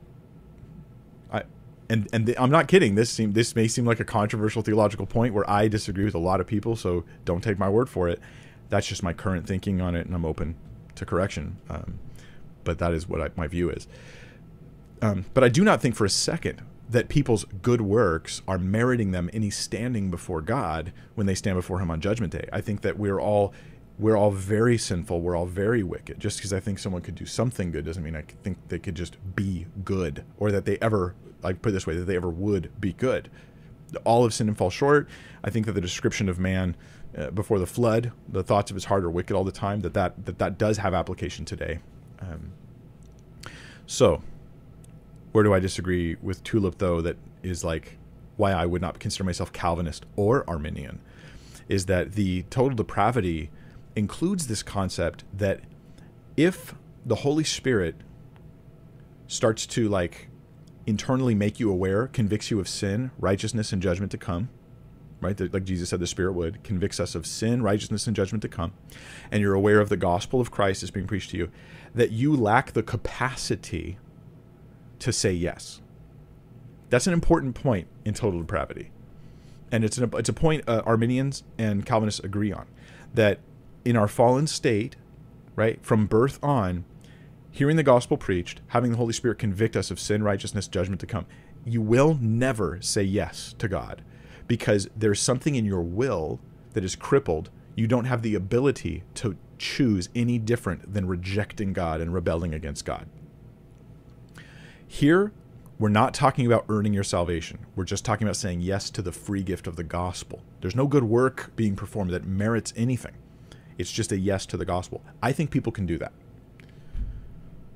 I, and and the, I'm not kidding. This seem this may seem like a controversial theological point where I disagree with a lot of people, so don't take my word for it. That's just my current thinking on it, and I'm open to correction. Um, but that is what I, my view is. Um, but I do not think for a second that people's good works are meriting them any standing before God when they stand before Him on Judgment Day. I think that we're all we're all very sinful. We're all very wicked. Just because I think someone could do something good doesn't mean I think they could just be good or that they ever, like put it this way, that they ever would be good. All of sin and fall short. I think that the description of man uh, before the flood, the thoughts of his heart are wicked all the time. That that that, that does have application today. Um, so, where do I disagree with Tulip, though, that is like why I would not consider myself Calvinist or Arminian, is that the total depravity includes this concept that if the Holy Spirit starts to like internally make you aware, convicts you of sin, righteousness, and judgment to come, right? Like Jesus said, the Spirit would convicts us of sin, righteousness, and judgment to come, and you're aware of the gospel of Christ is being preached to you, that you lack the capacity to say yes. That's an important point in total depravity, and it's an, it's a point uh, Arminians and Calvinists agree on that in our fallen state, right from birth on, hearing the gospel preached, having the Holy Spirit convict us of sin, righteousness, judgment to come, you will never say yes to God because there's something in your will that is crippled. You don't have the ability to choose any different than rejecting God and rebelling against God. Here, we're not talking about earning your salvation. We're just talking about saying yes to the free gift of the gospel. There's no good work being performed that merits anything. It's just a yes to the gospel. I think people can do that.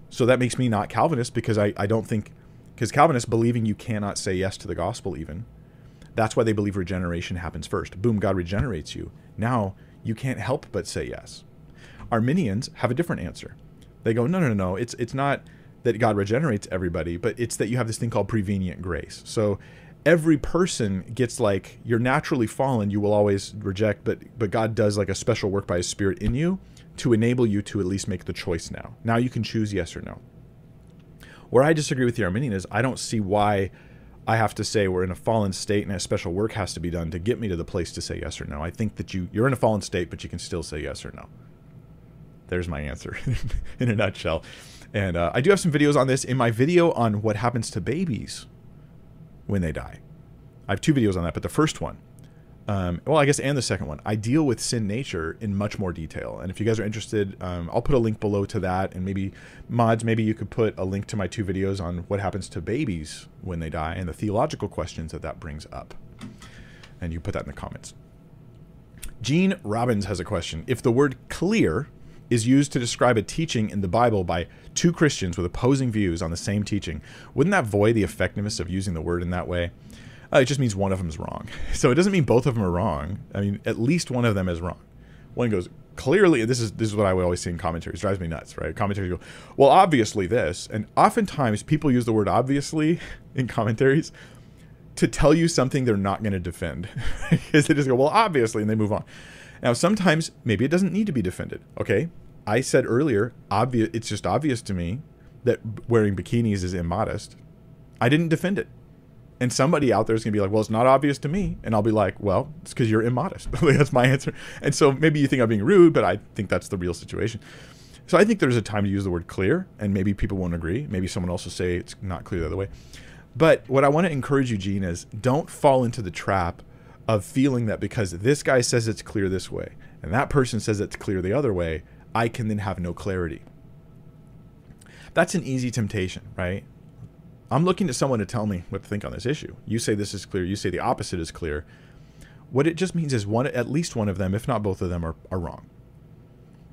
So that makes me not Calvinist because I, I don't think, because Calvinists believing you cannot say yes to the gospel even that's why they believe regeneration happens first. Boom, God regenerates you. Now you can't help but say yes. Arminians have a different answer. They go, no, no, no, no. It's it's not that God regenerates everybody, but it's that you have this thing called prevenient grace. So every person gets like you're naturally fallen, you will always reject, but but God does like a special work by his spirit in you to enable you to at least make the choice now. Now you can choose yes or no. Where I disagree with the Arminian is I don't see why I have to say we're in a fallen state and a special work has to be done to get me to the place to say yes or no. I think that you you're in a fallen state, but you can still say yes or no. There's my answer in a nutshell. And uh, I do have some videos on this in my video on what happens to babies when they die. I have two videos on that, but the first one um, well, I guess, and the second one, I deal with sin nature in much more detail. And if you guys are interested, um, I'll put a link below to that. And maybe, mods, maybe you could put a link to my two videos on what happens to babies when they die and the theological questions that that brings up. And you put that in the comments. Gene Robbins has a question. If the word clear is used to describe a teaching in the Bible by two Christians with opposing views on the same teaching, wouldn't that void the effectiveness of using the word in that way? Uh, it just means one of them is wrong. So it doesn't mean both of them are wrong. I mean, at least one of them is wrong. One goes clearly. This is this is what I would always see in commentaries. It drives me nuts, right? Commentaries go, well, obviously this, and oftentimes people use the word obviously in commentaries to tell you something they're not going to defend, because they just go, well, obviously, and they move on. Now, sometimes maybe it doesn't need to be defended. Okay, I said earlier, obvious. It's just obvious to me that wearing bikinis is immodest. I didn't defend it. And somebody out there is going to be like, well, it's not obvious to me. And I'll be like, well, it's because you're immodest. that's my answer. And so maybe you think I'm being rude, but I think that's the real situation. So I think there's a time to use the word clear, and maybe people won't agree. Maybe someone else will say it's not clear the other way. But what I want to encourage you, Gene, is don't fall into the trap of feeling that because this guy says it's clear this way and that person says it's clear the other way, I can then have no clarity. That's an easy temptation, right? I'm looking to someone to tell me what to think on this issue. You say this is clear, you say the opposite is clear. What it just means is one at least one of them, if not both of them, are, are wrong.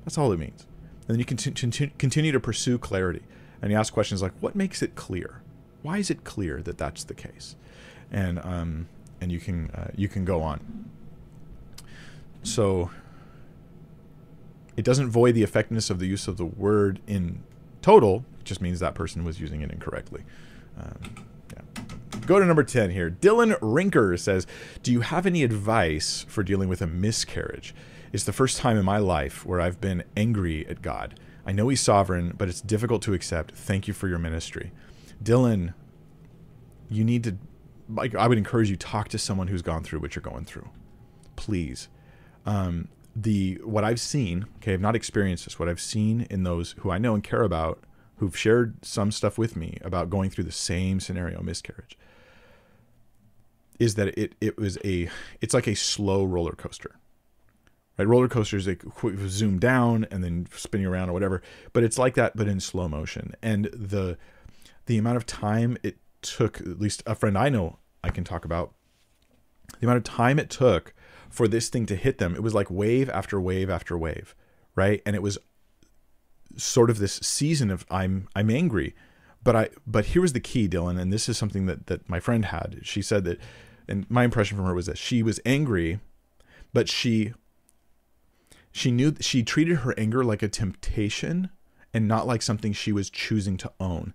That's all it means. And then you can continue to pursue clarity. And you ask questions like, what makes it clear? Why is it clear that that's the case? And um, and you can uh, you can go on. So it doesn't void the effectiveness of the use of the word in total. It just means that person was using it incorrectly. Um, yeah. Go to number 10 here. Dylan Rinker says, Do you have any advice for dealing with a miscarriage? It's the first time in my life where I've been angry at God. I know He's sovereign, but it's difficult to accept. Thank you for your ministry. Dylan, you need to, like, I would encourage you talk to someone who's gone through what you're going through. Please. Um, the what I've seen, okay, I've not experienced this. What I've seen in those who I know and care about who've shared some stuff with me about going through the same scenario, miscarriage, is that it it was a it's like a slow roller coaster. Right, roller coasters they zoom down and then spinning around or whatever, but it's like that, but in slow motion. And the the amount of time it took, at least a friend I know I can talk about, the amount of time it took for this thing to hit them, it was like wave after wave after wave, right? And it was sort of this season of I'm I'm angry. But I but here was the key, Dylan, and this is something that that my friend had. She said that and my impression from her was that she was angry, but she she knew she treated her anger like a temptation and not like something she was choosing to own.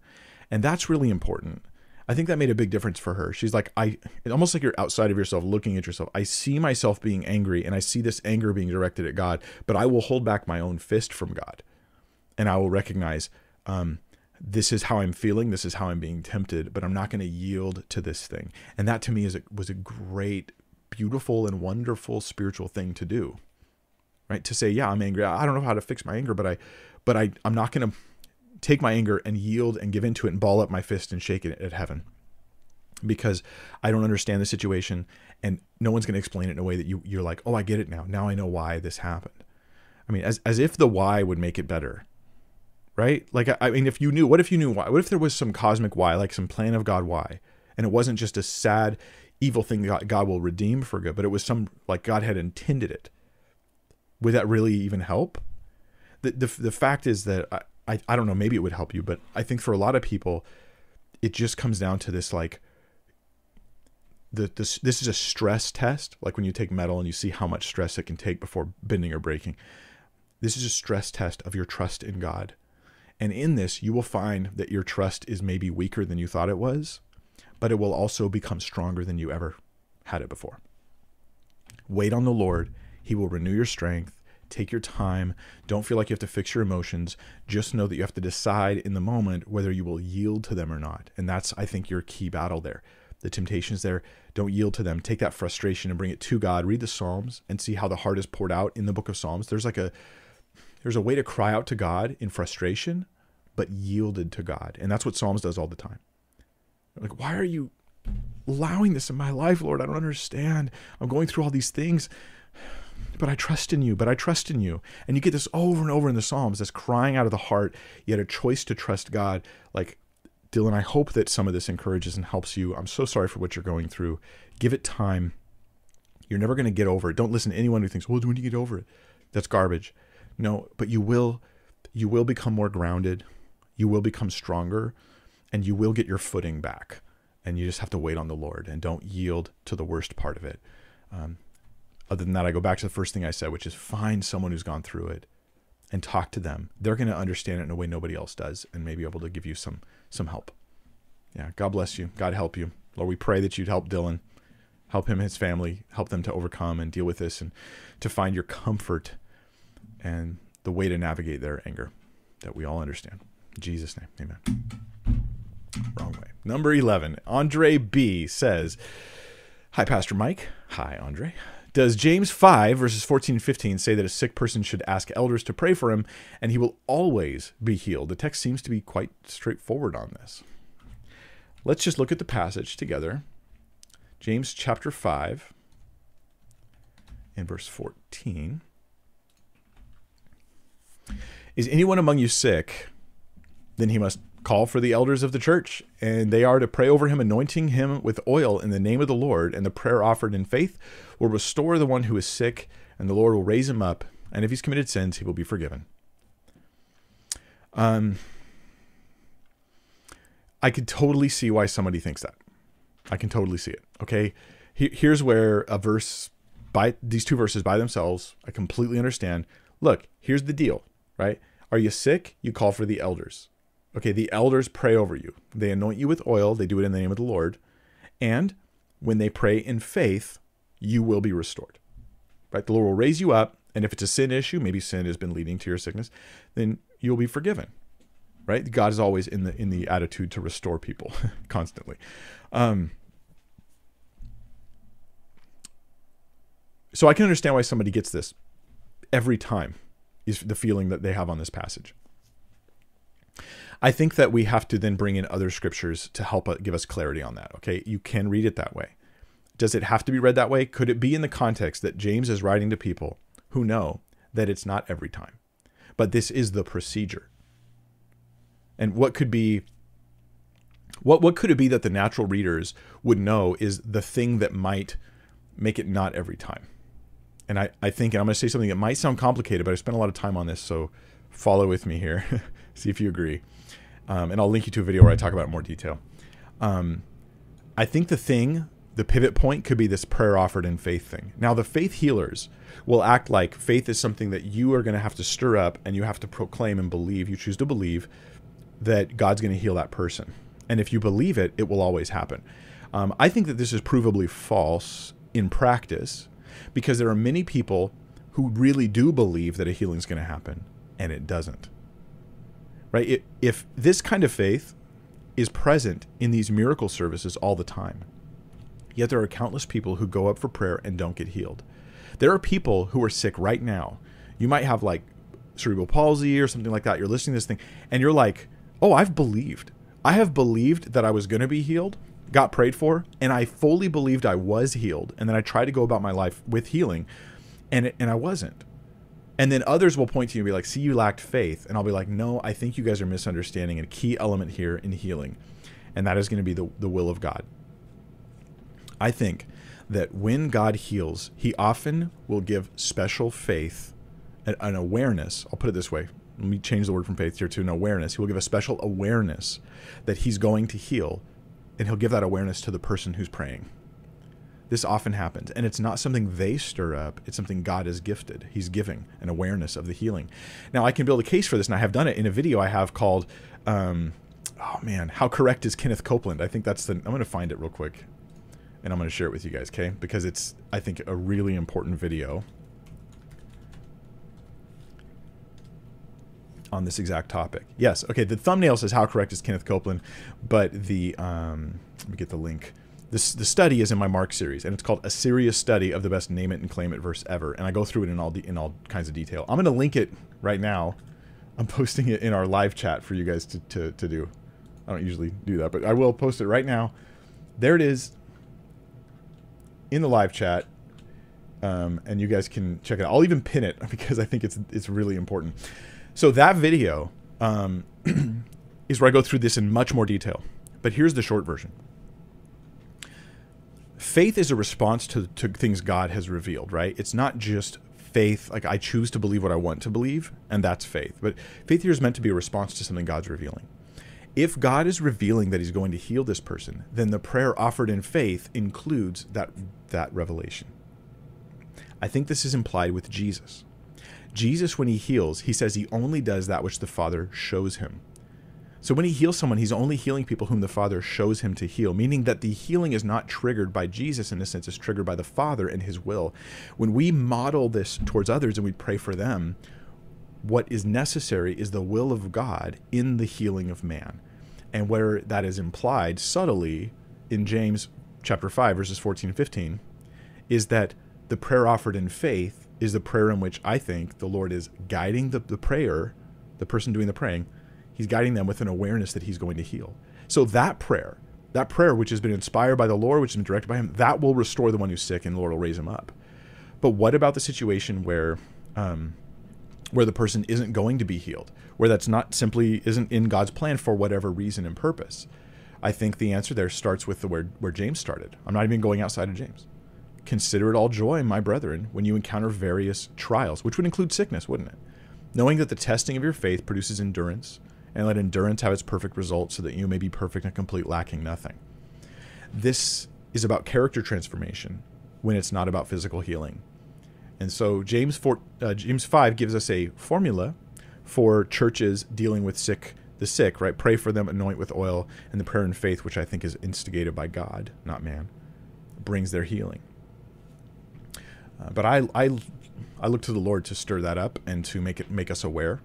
And that's really important. I think that made a big difference for her. She's like, I almost like you're outside of yourself, looking at yourself. I see myself being angry and I see this anger being directed at God, but I will hold back my own fist from God and I will recognize um, this is how I'm feeling, this is how I'm being tempted, but I'm not going to yield to this thing. And that to me is a, was a great, beautiful, and wonderful spiritual thing to do. Right? To say, yeah, I'm angry. I don't know how to fix my anger, but I, but I, I'm not going to take my anger and yield and give into it and ball up my fist and shake it at heaven because I don't understand the situation and no one's going to explain it in a way that you, you're like, oh, I get it now. Now I know why this happened. I mean, as, as if the why would make it better right? Like, I mean, if you knew, what if you knew why? What if there was some cosmic why, like some plan of God why, and it wasn't just a sad, evil thing that God will redeem for good, but it was some like God had intended it? Would that really even help? The the, the fact is that I, I I don't know, maybe it would help you, but I think for a lot of people, it just comes down to this like. The, this this is a stress test, like when you take metal and you see how much stress it can take before bending or breaking. This is a stress test of your trust in God and in this, you will find that your trust is maybe weaker than you thought it was, but it will also become stronger than you ever had it before. Wait on the Lord. He will renew your strength. Take your time. Don't feel like you have to fix your emotions. Just know that you have to decide in the moment whether you will yield to them or not. And that's, I think, your key battle there. The temptations there, don't yield to them. Take that frustration and bring it to God. Read the Psalms and see how the heart is poured out in the book of Psalms. There's like a there's a way to cry out to God in frustration, but yielded to God. And that's what Psalms does all the time. Like, why are you allowing this in my life, Lord? I don't understand. I'm going through all these things, but I trust in you, but I trust in you. And you get this over and over in the Psalms, this crying out of the heart, yet a choice to trust God. Like, Dylan, I hope that some of this encourages and helps you. I'm so sorry for what you're going through. Give it time. You're never going to get over it. Don't listen to anyone who thinks, well, when do you get over it? That's garbage. No, but you will you will become more grounded, you will become stronger, and you will get your footing back. and you just have to wait on the Lord and don't yield to the worst part of it. Um, other than that, I go back to the first thing I said, which is find someone who's gone through it and talk to them. They're going to understand it in a way nobody else does and maybe able to give you some some help. Yeah, God bless you. God help you. Lord, we pray that you'd help Dylan, help him and his family, help them to overcome and deal with this and to find your comfort and the way to navigate their anger that we all understand. In Jesus' name, amen. Wrong way. Number 11, Andre B says, Hi, Pastor Mike. Hi, Andre. Does James 5, verses 14 and 15 say that a sick person should ask elders to pray for him and he will always be healed? The text seems to be quite straightforward on this. Let's just look at the passage together. James chapter 5 in verse 14. Is anyone among you sick? Then he must call for the elders of the church, and they are to pray over him, anointing him with oil in the name of the Lord. And the prayer offered in faith will restore the one who is sick, and the Lord will raise him up. And if he's committed sins, he will be forgiven. Um, I could totally see why somebody thinks that. I can totally see it. Okay, here's where a verse by these two verses by themselves, I completely understand. Look, here's the deal, right? Are you sick? You call for the elders. Okay, the elders pray over you. They anoint you with oil. They do it in the name of the Lord. And when they pray in faith, you will be restored. Right? The Lord will raise you up. And if it's a sin issue, maybe sin has been leading to your sickness, then you'll be forgiven. Right? God is always in the in the attitude to restore people constantly. Um, so I can understand why somebody gets this every time is the feeling that they have on this passage. I think that we have to then bring in other scriptures to help uh, give us clarity on that. Okay, you can read it that way. Does it have to be read that way? Could it be in the context that James is writing to people who know that it's not every time, but this is the procedure? And what could be what what could it be that the natural readers would know is the thing that might make it not every time? And I, I think, and I'm going to say something that might sound complicated, but I spent a lot of time on this, so follow with me here. See if you agree um, and I'll link you to a video where I talk about it in more detail. Um, I think the thing, the pivot point, could be this prayer offered in faith thing. Now, the faith healers will act like faith is something that you are going to have to stir up and you have to proclaim and believe. You choose to believe that God's going to heal that person, and if you believe it, it will always happen. Um, I think that this is provably false in practice because there are many people who really do believe that a healing is going to happen and it doesn't right? if this kind of faith is present in these miracle services all the time, yet there are countless people who go up for prayer and don't get healed. There are people who are sick right now. You might have like cerebral palsy or something like that. You're listening to this thing and you're like, oh, I've believed. I have believed that I was going to be healed, got prayed for, and I fully believed I was healed. And then I tried to go about my life with healing, and, it, and I wasn't. And then others will point to you and be like, see, you lacked faith. And I'll be like, no, I think you guys are misunderstanding a key element here in healing. And that is going to be the, the will of God. I think that when God heals, he often will give special faith, an, an awareness. I'll put it this way. Let me change the word from faith here to an awareness. He will give a special awareness that he's going to heal, and he'll give that awareness to the person who's praying. This often happens, and it's not something they stir up, it's something God has gifted. He's giving an awareness of the healing. Now, I can build a case for this, and I have done it in a video I have called, um, oh man, How Correct is Kenneth Copeland? I think that's the, I'm going to find it real quick, and I'm going to share it with you guys, okay? Because it's, I think, a really important video. On this exact topic. Yes, okay, the thumbnail says how correct is Kenneth Copeland, but the um, let me get the link. This, the study is in my Mark series, and it's called A Serious Study of the Best Name It and Claim It Verse Ever. And I go through it in all, de- in all kinds of detail. I'm going to link it right now. I'm posting it in our live chat for you guys to, to, to do. I don't usually do that, but I will post it right now. There it is in the live chat. Um, and you guys can check it out. I'll even pin it because I think it's it's really important. So that video um, is where I go through this in much more detail. But here's the short version faith is a response to, to things God has revealed, right? It's not just faith, like I choose to believe what I want to believe, and that's faith. But faith here is meant to be a response to something God's revealing. If God is revealing that he's going to heal this person, then the prayer offered in faith includes that that revelation. I think this is implied with Jesus. Jesus when he heals, he says he only does that which the Father shows him. So when he heals someone, he's only healing people whom the Father shows him to heal, meaning that the healing is not triggered by Jesus in a sense, it's triggered by the Father and his will. When we model this towards others and we pray for them, what is necessary is the will of God in the healing of man. And where that is implied subtly in James chapter 5 verses 14 and 15 is that the prayer offered in faith is the prayer in which I think the Lord is guiding the, the prayer, the person doing the praying, He's guiding them with an awareness that he's going to heal. So that prayer, that prayer which has been inspired by the Lord, which has been directed by him, that will restore the one who's sick and the Lord will raise him up. But what about the situation where um, where the person isn't going to be healed, where that's not simply isn't in God's plan for whatever reason and purpose? I think the answer there starts with the where where James started. I'm not even going outside of James. Consider it all joy, my brethren, when you encounter various trials, which would include sickness, wouldn't it? Knowing that the testing of your faith produces endurance, and let endurance have its perfect result so that you may be perfect and complete, lacking nothing. This is about character transformation when it's not about physical healing. And so James 4, uh, James 5 gives us a formula for churches dealing with sick the sick, right? Pray for them, anoint with oil, and the prayer and faith, which I think is instigated by God, not man, brings their healing. Uh, but I, I, I look to the Lord to stir that up and to make it make us aware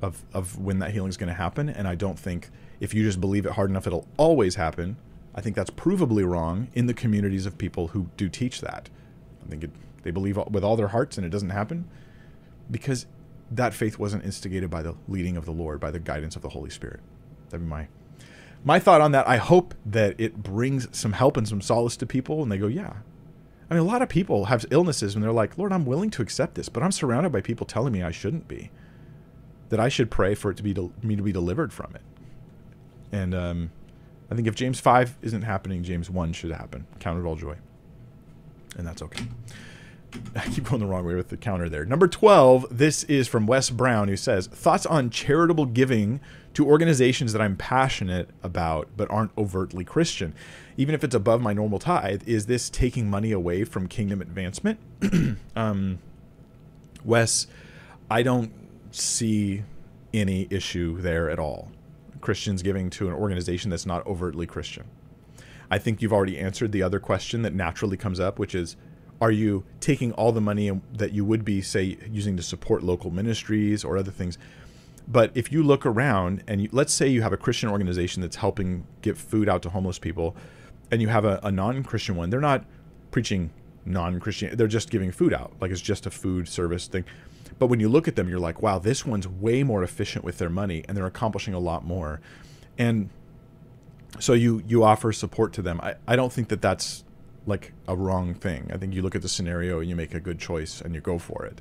of of when that healing is going to happen. And I don't think if you just believe it hard enough, it'll always happen. I think that's provably wrong in the communities of people who do teach that. I think it, they believe with all their hearts and it doesn't happen because that faith wasn't instigated by the leading of the Lord, by the guidance of the Holy Spirit. That'd be my my thought on that. I hope that it brings some help and some solace to people, and they go, "Yeah." I mean, a lot of people have illnesses, and they're like, "Lord, I'm willing to accept this, but I'm surrounded by people telling me I shouldn't be." that I should pray for it to be me to be delivered from it. And um, I think if James five isn't happening, James one should happen. Count it all joy, and that's okay. I keep going the wrong way with the counter there. Number 12, this is from Wes Brown, who says, Thoughts on charitable giving to organizations that I'm passionate about but aren't overtly Christian. Even if it's above my normal tithe, is this taking money away from kingdom advancement? um, Wes, I don't see any issue there at all. Christians giving to an organization that's not overtly Christian. I think you've already answered the other question that naturally comes up, which is are you taking all the money that you would be, say, using to support local ministries or other things? But if you look around and you, let's say you have a Christian organization that's helping get food out to homeless people, and you have a, a non Christian one, they're not preaching non Christian, they're just giving food out. Like it's just a food service thing. But when you look at them, you're like, wow, this one's way more efficient with their money and they're accomplishing a lot more. And so you you offer support to them. I, I don't think that that's like a wrong thing. I think you look at the scenario and you make a good choice and you go for it.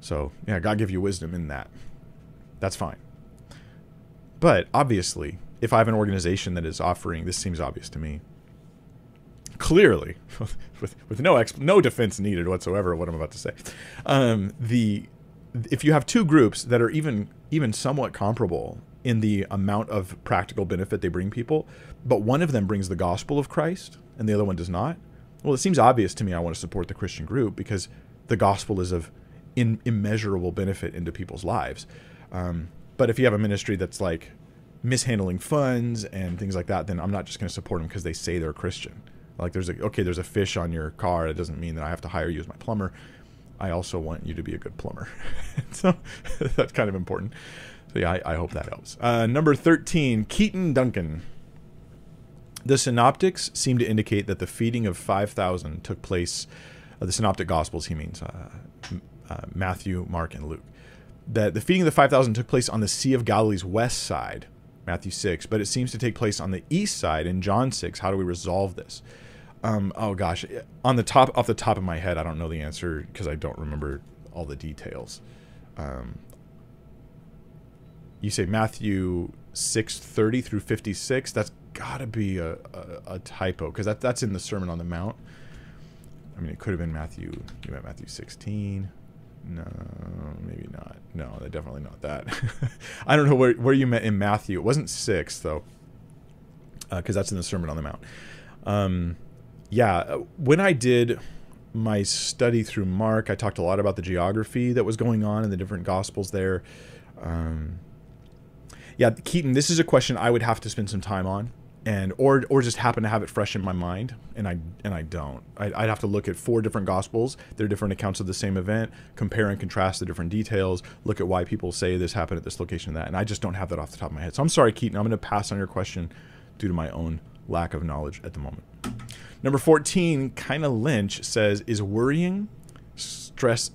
So yeah, God give you wisdom in that. That's fine. But obviously, if I have an organization that is offering, this seems obvious to me. Clearly, with with no exp- no defense needed whatsoever. What I'm about to say, um, the if you have two groups that are even even somewhat comparable in the amount of practical benefit they bring people, but one of them brings the gospel of Christ and the other one does not, well, it seems obvious to me I want to support the Christian group because the gospel is of in, immeasurable benefit into people's lives. Um, but if you have a ministry that's like mishandling funds and things like that, then I'm not just going to support them because they say they're Christian. Like there's a okay, there's a fish on your car. It doesn't mean that I have to hire you as my plumber. I also want you to be a good plumber. so that's kind of important. So yeah, I, I hope that helps. Uh, number 13, Keaton Duncan. The synoptics seem to indicate that the feeding of 5,000 took place, uh, the synoptic gospels, he means, uh, uh, Matthew, Mark, and Luke. That the feeding of the 5,000 took place on the Sea of Galilee's west side, Matthew 6, but it seems to take place on the east side in John 6. How do we resolve this? Um, oh gosh, on the top off the top of my head, I don't know the answer because I don't remember all the details. Um, you say Matthew six thirty through fifty six. That's got to be a, a, a typo because that that's in the Sermon on the Mount. I mean, it could have been Matthew. You meant Matthew sixteen. No, maybe not. No, definitely not that. I don't know where, where you met in Matthew. It wasn't six though, because uh, that's in the Sermon on the Mount. Um, yeah, uh, when I did my study through Mark, I talked a lot about the geography that was going on in the different Gospels there. Um, yeah, Keaton, this is a question I would have to spend some time on and or or just happen to have it fresh in my mind and i and i don't. I'd, I'd have to look at four different gospels. They're different accounts of the same event. Compare and contrast the different details. Look at why people say this happened at this location and that and i just don't have that off the top of my head. So i'm sorry keaton. I'm going to pass on your question due to my own lack of knowledge at the moment. Number 14 kind of lynch says is worrying stress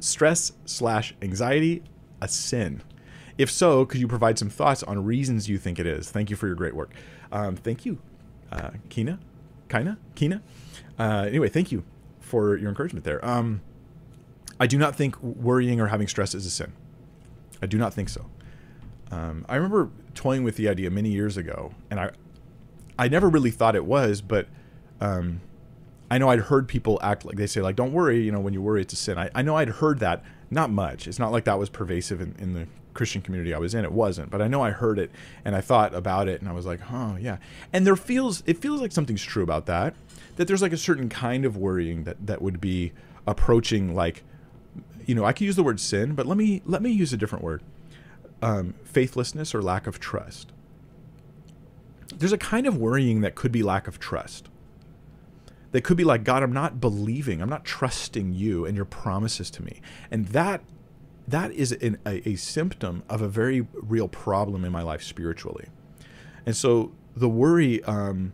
stress slash anxiety a sin? If so could you provide some thoughts on reasons you think it is? Thank you for your great work um, thank you, uh, Kina, Kina, Kina. Uh, anyway, thank you for your encouragement there. Um, I do not think worrying or having stress is a sin. I do not think so. Um, I remember toying with the idea many years ago, and I, I never really thought it was, but um, I know I'd heard people act like they say like, "Don't worry," you know, when you worry, it's a sin. I, I know I'd heard that, not much. It's not like that was pervasive in, in the Christian community I was in. It wasn't, but I know I heard it and I thought about it and I was like, oh yeah. And there feels it feels like something's true about that. That there's like a certain kind of worrying that that would be approaching like, you know, I could use the word sin, but let me let me use a different word, um, faithlessness or lack of trust. There's a kind of worrying that could be lack of trust. That could be like, God, I'm not believing, I'm not trusting you and your promises to me. And that that is an, a, a symptom of a very real problem in my life spiritually. And so the worry, um,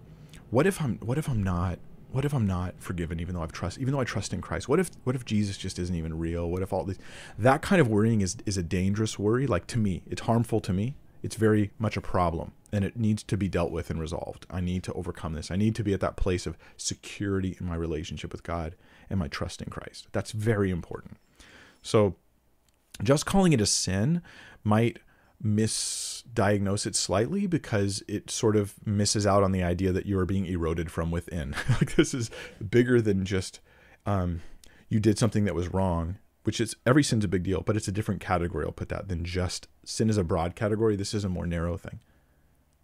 what if I'm what if I'm not what if I'm not forgiven even though I've trust even though I trust in Christ? What if what if Jesus just isn't even real? What if all these that kind of worrying is is a dangerous worry like to me. It's harmful to me. It's very much a problem and it needs to be dealt with and resolved. I need to overcome this. I need to be at that place of security in my relationship with God and my trust in Christ. That's very important. So just calling it a sin might misdiagnose it slightly because it sort of misses out on the idea that you are being eroded from within. like this is bigger than just um, you did something that was wrong, which is every sin's a big deal, but it's a different category. I'll put that than just sin is a broad category. This is a more narrow thing.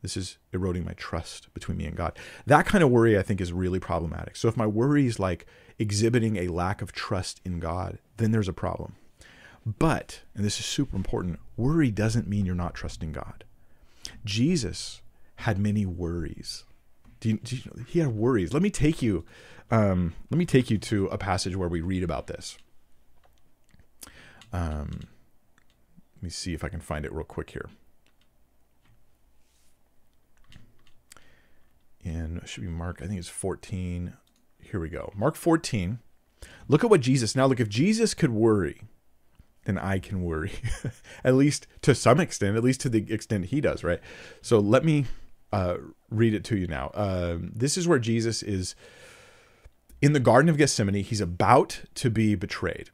This is eroding my trust between me and God. That kind of worry, I think, is really problematic. So if my worry is like exhibiting a lack of trust in God, then there's a problem. But, and this is super important, worry doesn't mean you're not trusting God. Jesus had many worries. Do you, do you he had worries. Let me take you. Um, let me take you to a passage where we read about this. Um, let me see if I can find it real quick here. And it should be Mark. I think it's 14. Here we go. Mark 14. Look at what Jesus. Now, look, if Jesus could worry, then I can worry, at least to some extent, at least to the extent he does, right? So let me uh, read it to you now. Um, this is where Jesus is in the Garden of Gethsemane. He's about to be betrayed.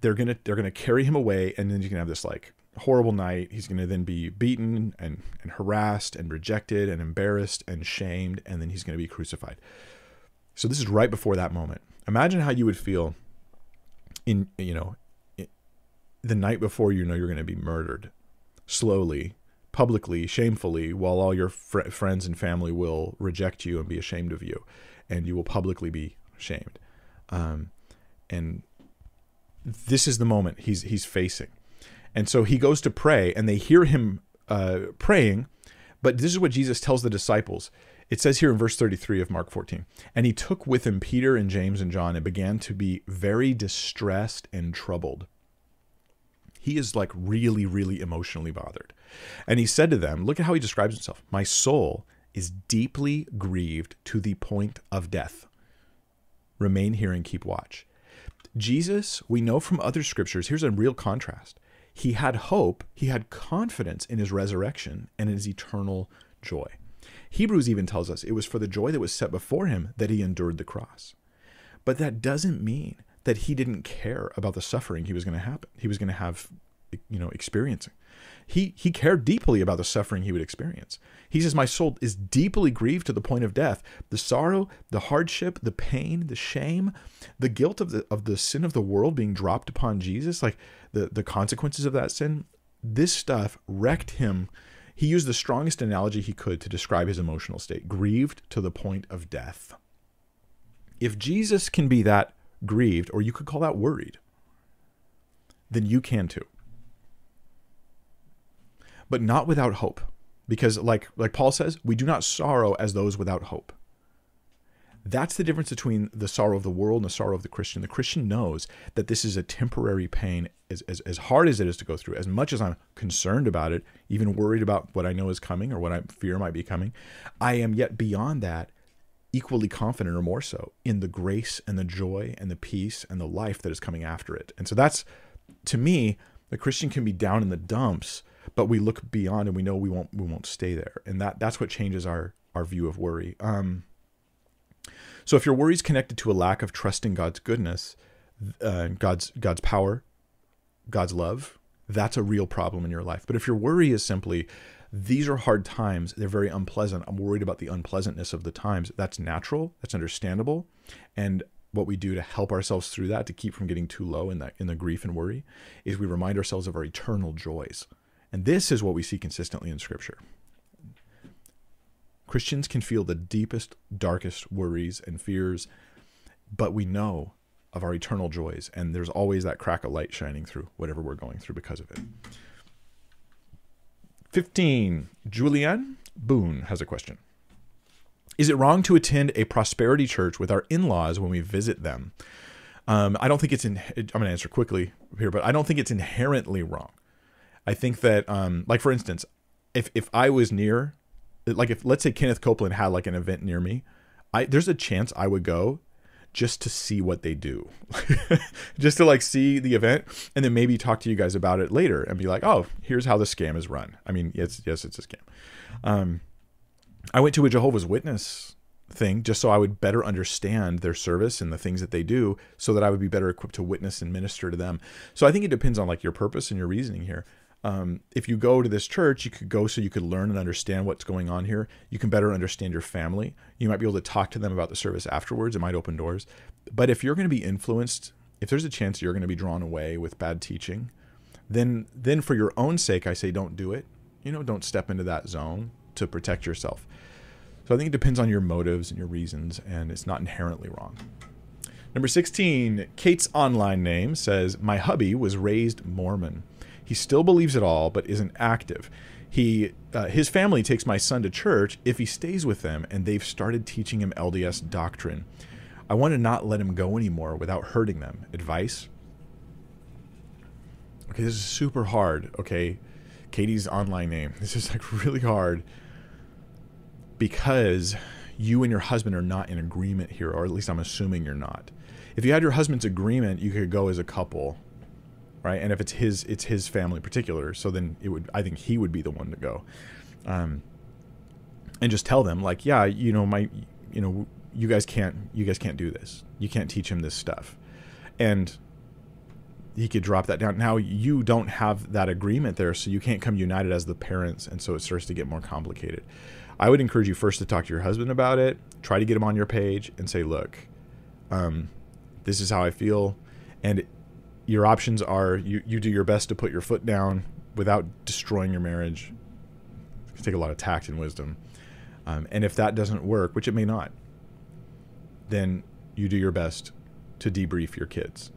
They're gonna they're gonna carry him away, and then he's gonna have this like horrible night. He's gonna then be beaten and and harassed and rejected and embarrassed and shamed, and then he's gonna be crucified. So this is right before that moment. Imagine how you would feel in you know the night before you know you're going to be murdered slowly publicly shamefully while all your fr- friends and family will reject you and be ashamed of you and you will publicly be shamed. Um, and this is the moment he's he's facing. And so he goes to pray and they hear him uh, praying but this is what jesus tells the disciples. It says here in verse 33 of mark 14 and he took with him peter and james and john and began to be very distressed and troubled he is like really, really emotionally bothered. And he said to them, Look at how he describes himself. My soul is deeply grieved to the point of death. Remain here and keep watch. Jesus, we know from other scriptures, here's a real contrast. He had hope, he had confidence in his resurrection and his eternal joy. Hebrews even tells us it was for the joy that was set before him that he endured the cross. But that doesn't mean that he didn't care about the suffering he was going to happen. He was going to have you know experiencing. He he cared deeply about the suffering he would experience. He says, "My soul is deeply grieved to the point of death. The sorrow, the hardship, the pain, the shame, the guilt of the of the sin of the world being dropped upon Jesus, like the the consequences of that sin. This stuff wrecked him." He used the strongest analogy he could to describe his emotional state, grieved to the point of death. If Jesus can be that grieved, or you could call that worried, then you can too. But not without hope. Because like like Paul says, we do not sorrow as those without hope. That's the difference between the sorrow of the world and the sorrow of the Christian. The Christian knows that this is a temporary pain, as, as, as hard as it is to go through, as much as I'm concerned about it, even worried about what I know is coming or what I fear might be coming, I am yet beyond that equally confident or more so in the grace and the joy and the peace and the life that is coming after it. And so that's to me, the Christian can be down in the dumps, but we look beyond and we know we won't we won't stay there. And that that's what changes our our view of worry. Um, so if your worry is connected to a lack of trusting God's goodness, uh, God's God's power, God's love, that's a real problem in your life. But if your worry is simply these are hard times, they're very unpleasant. I'm worried about the unpleasantness of the times. That's natural, that's understandable, and what we do to help ourselves through that to keep from getting too low in that in the grief and worry is we remind ourselves of our eternal joys. And this is what we see consistently in scripture. Christians can feel the deepest, darkest worries and fears, but we know of our eternal joys, and there's always that crack of light shining through whatever we're going through because of it. 15. Julianne Boone has a question. Is it wrong to attend a prosperity church with our in laws when we visit them? Um, I don't think it's in. I'm going to answer quickly here, but I don't think it's inherently wrong. I think that, um, like for instance, if if I was near, like if let's say Kenneth Copeland had like an event near me, I there's a chance I would go just to see what they do, just to like see the event, and then maybe talk to you guys about it later and be like, oh, here's how the scam is run. I mean, yes, yes, it's a scam. Um, I went to a Jehovah's Witness thing just so I would better understand their service and the things that they do, so that I would be better equipped to witness and minister to them. So I think it depends on like your purpose and your reasoning here. Um, if you go to this church, you could go so you could learn and understand what's going on here. You can better understand your family. You might be able to talk to them about the service afterwards. It might open doors. But if you're going to be influenced, if there's a chance you're going to be drawn away with bad teaching, then then for your own sake, I say don't do it. You know, don't step into that zone to protect yourself. So I think it depends on your motives and your reasons, and it's not inherently wrong. Number 16, Kate's online name says, My hubby was raised Mormon. He still believes it all, but isn't active. He, uh, his family takes my son to church if he stays with them, and they've started teaching him LDS doctrine. I want to not let him go anymore without hurting them. Advice? Okay, this is super hard. Okay, Katie's online name. This is like really hard because you and your husband are not in agreement here, or at least I'm assuming you're not. If you had your husband's agreement, you could go as a couple right? And if it's his, it's his family particular. So then it would, I think he would be the one to go, um, and just tell them like, yeah, you know, my, you know, you guys can't, you guys can't do this. You can't teach him this stuff, and he could drop that down. Now you don't have that agreement there, so you can't come united as the parents, and so it starts to get more complicated. I would encourage you first to talk to your husband about it. Try to get him on your page and say, look, um, this is how I feel, and your options are you, you do your best to put your foot down without destroying your marriage. It take a lot of tact and wisdom. Um, and if that doesn't work, which it may not, then you do your best to debrief your kids.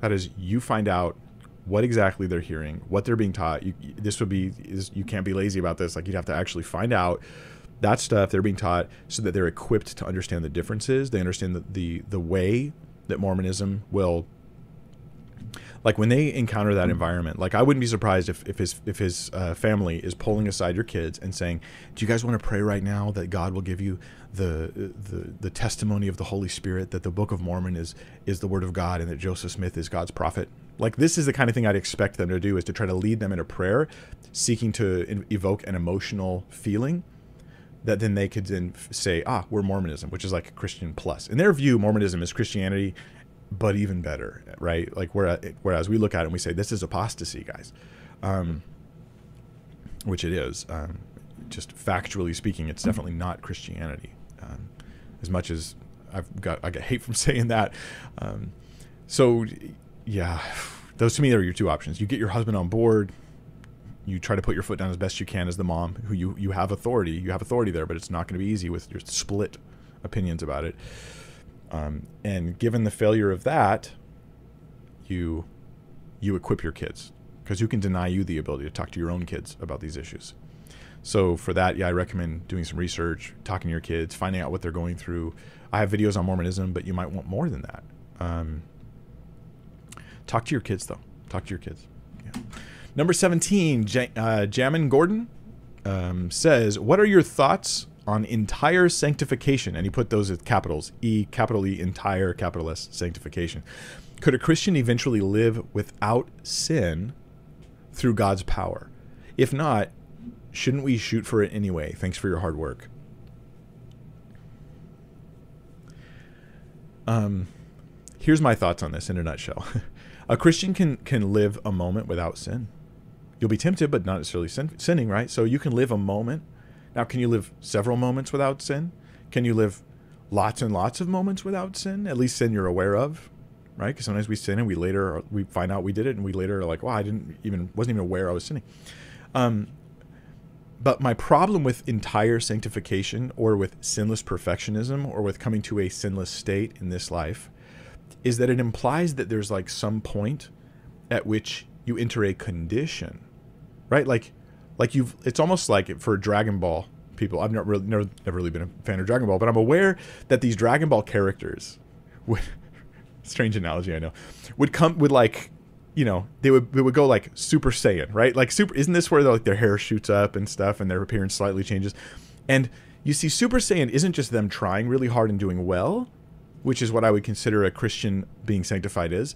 That is, you find out what exactly they're hearing, what they're being taught. You, this would be is, you can't be lazy about this. Like you'd have to actually find out that stuff they're being taught so that they're equipped to understand the differences. They understand the the, the way that Mormonism will like when they encounter that environment like i wouldn't be surprised if, if his if his uh, family is pulling aside your kids and saying do you guys want to pray right now that god will give you the the the testimony of the holy spirit that the book of mormon is is the word of god and that joseph smith is god's prophet? Like this is the kind of thing i'd expect them to do is to try to lead them in a prayer seeking to evoke an emotional feeling that then they could then say ah we're mormonism which is like christian plus. In their view mormonism is christianity but even better, right? Like whereas, whereas we look at it and we say this is apostasy, guys, um, which it is. Um, just factually speaking, it's definitely not Christianity. Um, as much as I've got, I get hate from saying that. Um, so, yeah, those to me are your two options. You get your husband on board. You try to put your foot down as best you can as the mom, who you you have authority. You have authority there, but it's not going to be easy with your split opinions about it. Um, and given the failure of that, you you equip your kids because who can deny you the ability to talk to your own kids about these issues? So for that, yeah, I recommend doing some research, talking to your kids, finding out what they're going through. I have videos on Mormonism, but you might want more than that. Um, talk to your kids though. Talk to your kids. Yeah. Number seventeen, J- uh, Jamin Gordon um, says, "What are your thoughts on entire sanctification?" And he put those as capitals: E, capital E, entire, capital S, sanctification. Could a Christian eventually live without sin through God's power? If not, shouldn't we shoot for it anyway? Thanks for your hard work. Um, here's my thoughts on this in a nutshell. a Christian can can live a moment without sin. You'll be tempted, but not necessarily sin, sinning, right? So you can live a moment. Now, can you live several moments without sin? Can you live lots and lots of moments without sin? At least sin you're aware of, right? Because sometimes we sin and we later we find out we did it, and we later are like, "Well, I didn't even wasn't even aware I was sinning." Um, but my problem with entire sanctification or with sinless perfectionism or with coming to a sinless state in this life is that it implies that there's like some point at which you enter a condition, right? Like, like you've, it's almost like for Dragon Ball people, I've never really, never, never really been a fan of Dragon Ball, but I'm aware that these Dragon Ball characters would, strange analogy, I know, would come, would like you know they would they would go like super saiyan right? Like super isn't this where like their hair shoots up and stuff and their appearance slightly changes? And you see super saiyan isn't just them trying really hard and doing well which is what i would consider a christian being sanctified is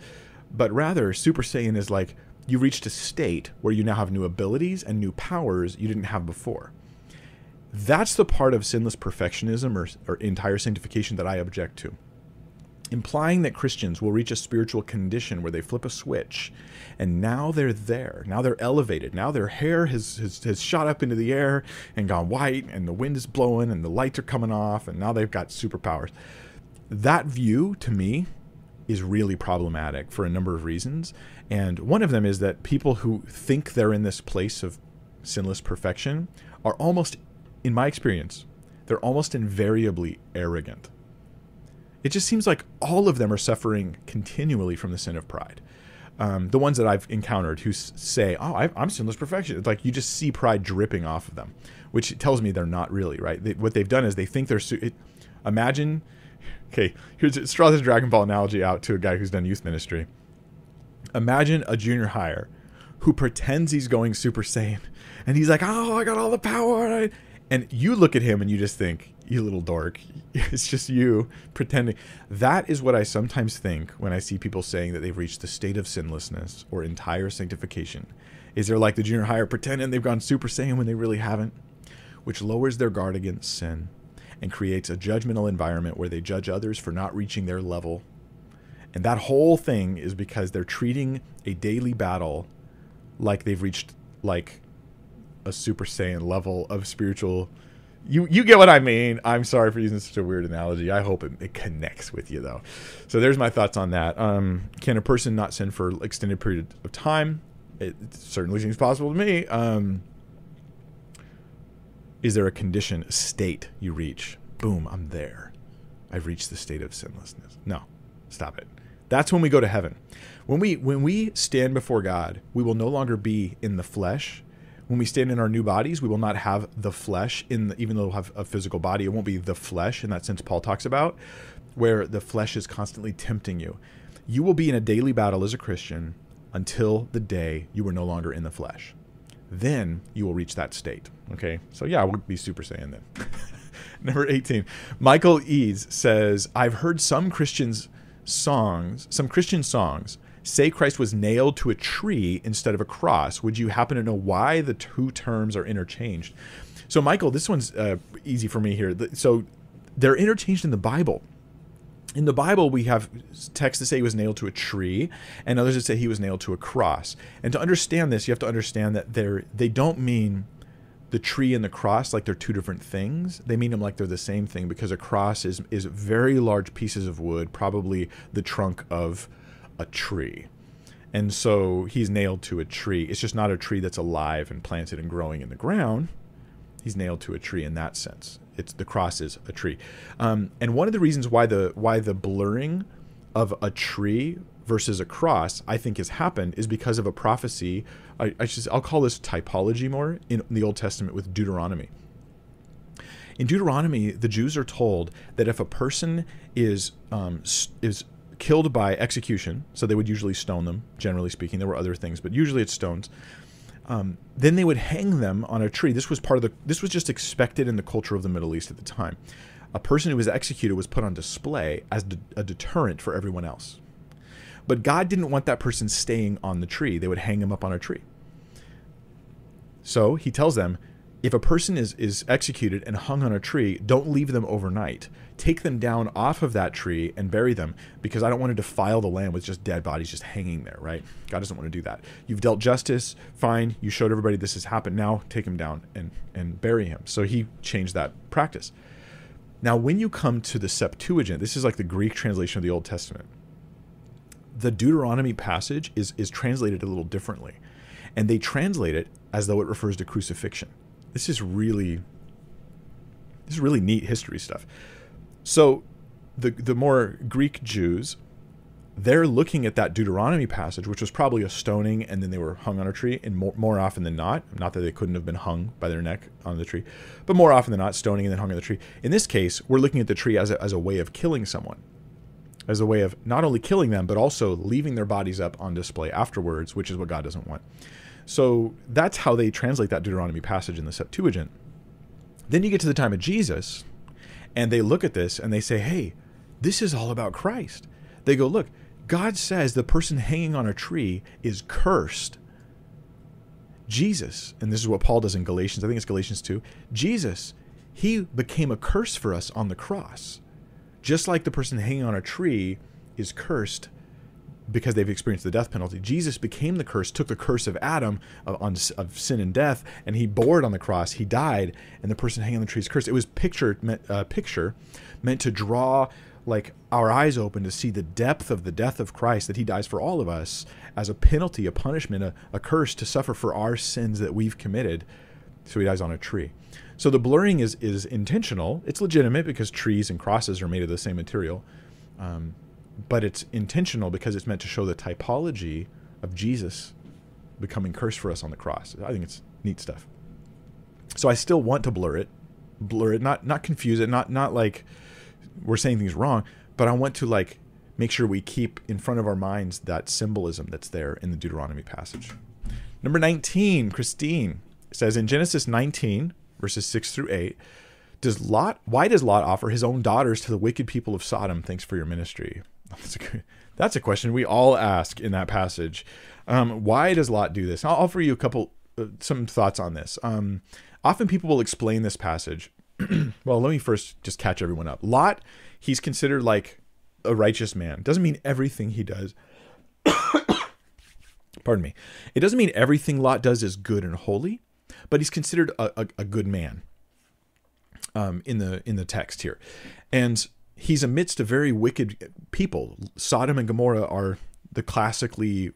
but rather super saiyan is like you reached a state where you now have new abilities and new powers you didn't have before that's the part of sinless perfectionism or, or entire sanctification that i object to implying that Christians will reach a spiritual condition where they flip a switch and now they're there. Now they're elevated. Now their hair has, has, has, shot up into the air and gone white, and the wind is blowing, and the lights are coming off, and now they've got superpowers. That view, to me, is really problematic for a number of reasons. And one of them is that people who think they're in this place of sinless perfection are almost, in my experience, they're almost invariably arrogant it just seems like all of them are suffering continually from the sin of pride. Um, the ones that I've encountered who say, "Oh, I, am sinless perfection," it's like you just see pride dripping off of them, which tells me they're not really right. They, what they've done is they think they're. Su- it, imagine, okay, here's draw this Dragon Ball analogy out to a guy who's done youth ministry. Imagine a junior higher who pretends he's going Super Saiyan, and he's like, "Oh, I got all the power," and you look at him and you just think, you little dork. It's just you pretending. That is what I sometimes think when I see people saying that they've reached the state of sinlessness or entire sanctification. Is they're like the junior higher pretending they've gone super saiyan when they really haven't, which lowers their guard against sin and creates a judgmental environment where they judge others for not reaching their level. And that whole thing is because they're treating a daily battle like they've reached like a super saiyan level of spiritual you you get what I mean. I'm sorry for using such a weird analogy. I hope it, it connects with you though. So there's my thoughts on that. Um, can a person not sin for extended period of time? It, certainly seems possible to me. Um, is there a condition, a state you reach? Boom, I'm there. I've reached the state of sinlessness. No, stop it. That's when we go to heaven. When we when we stand before God, we will no longer be in the flesh when we stand in our new bodies, we will not have the flesh in the, even though we'll have a physical body, it won't be the flesh in that sense Paul talks about, where the flesh is constantly tempting you. You will be in a daily battle as a Christian until the day you are no longer in the flesh. Then you will reach that state. Okay, so yeah, we'll be super saiyan then. Number 18. Michael Eads says, I've heard some Christians songs, some Christian songs say Christ was nailed to a tree instead of a cross, would you happen to know why the two terms are interchanged? So, Michael, this one's uh, easy for me here. So, they're interchanged in the Bible. In the Bible, we have texts that say he was nailed to a tree, and others that say he was nailed to a cross. And to understand this, you have to understand that they're they don't mean the tree and the cross like they're two different things. They mean them like they're the same thing because a cross is is very large pieces of wood, probably the trunk of a tree. And so he's nailed to a tree. It's just not a tree that's alive and planted and growing in the ground. He's nailed to a tree in that sense. It's the cross is a tree, um, and one of the reasons why the why the blurring of a tree versus a cross I think has happened is because of a prophecy. I, I should I'll call this typology more in the Old Testament with Deuteronomy. In Deuteronomy, the Jews are told that if a person is um, is killed by execution, so they would usually stone them. Generally speaking, there were other things, but usually it's stones. Um, then they would hang them on a tree. This was part of the. This was just expected in the culture of the Middle East at the time. A person who was executed was put on display as de- a deterrent for everyone else. But God didn't want that person staying on the tree. They would hang him up on a tree. So He tells them, if a person is is executed and hung on a tree, don't leave them overnight. Take them down off of that tree and bury them because I don't want to defile the land with just dead bodies just hanging there, right? God doesn't want to do that. You've dealt justice, fine. You showed everybody this has happened. Now take him down and and bury him. So he changed that practice. Now, when you come to the Septuagint, this is like the Greek translation of the Old Testament. The Deuteronomy passage is is translated a little differently. And they translate it as though it refers to crucifixion this is really this is really neat history stuff. So the the more Greek Jews, they're looking at that Deuteronomy passage, which was probably a stoning, and then they were hung on a tree, and more, more often than not, not that they couldn't have been hung by their neck on the tree, but more often than not, stoning and then hung on the tree. In this case, we're looking at the tree as a, as a way of killing someone, as a way of not only killing them, but also leaving their bodies up on display afterwards, which is what God doesn't want. So that's how they translate that Deuteronomy passage in the Septuagint. Then you get to the time of Jesus, and they look at this and they say, hey, this is all about Christ. They go, look, God says the person hanging on a tree is cursed. Jesus, and this is what Paul does in Galatians, I think it's Galatians 2. Jesus, he became a curse for us on the cross. Just like the person hanging on a tree is cursed because they've experienced the death penalty. Jesus became the curse, took the curse of Adam of, on, of sin and death, and he bore it on the cross. He died, and the person hanging on the tree is cursed. It was picture meant, uh, picture meant to draw like our eyes open to see the depth of the death of Christ that he dies for all of us as a penalty, a punishment, a, a curse to suffer for our sins that we've committed. So he dies on a tree. So the blurring is is intentional. It's legitimate because trees and crosses are made of the same material. Um, but it's intentional because it's meant to show the typology of Jesus becoming cursed for us on the cross. I think it's neat stuff. So I still want to blur it, blur it, not not confuse it, not not like we're saying things wrong, but I want to like make sure we keep in front of our minds that symbolism that's there in the Deuteronomy passage. Number 19, Christine says in Genesis 19 verses 6 through 8, does Lot why does Lot offer his own daughters to the wicked people of Sodom? Thanks for your ministry. That's a, that's a question we all ask in that passage. Um, why does Lot do this? I'll offer you a couple, uh, some thoughts on this. Um, often people will explain this passage. well, let me first just catch everyone up. Lot, he's considered like a righteous man. Doesn't mean everything he does. Pardon me. It doesn't mean everything Lot does is good and holy, but he's considered a, a, a good man. Um, in the in the text here, and he's amidst a very wicked people. Sodom and Gomorrah are the classically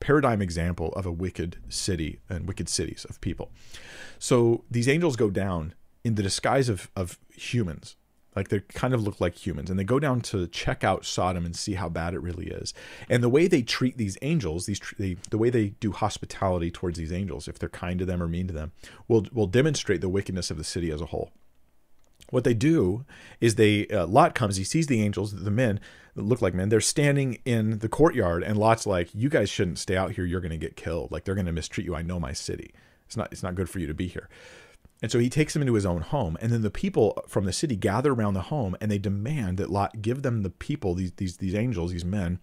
paradigm example of a wicked city and wicked cities of people. So these angels go down in the disguise of, of humans. Like they kind of look like humans, and they go down to check out Sodom and see how bad it really is. And the way they treat these angels, these they, the way they do hospitality towards these angels, if they're kind to them or mean to them, will will demonstrate the wickedness of the city as a whole what they do is they uh, lot comes he sees the angels the men that look like men. They're standing in the courtyard and lot's like you guys shouldn't stay out here. You're going to get killed. Like they're going to mistreat you. I know my city. It's not it's not good for you to be here. And so he takes them into his own home and then the people from the city gather around the home and they demand that lot give them the people these these these angels these men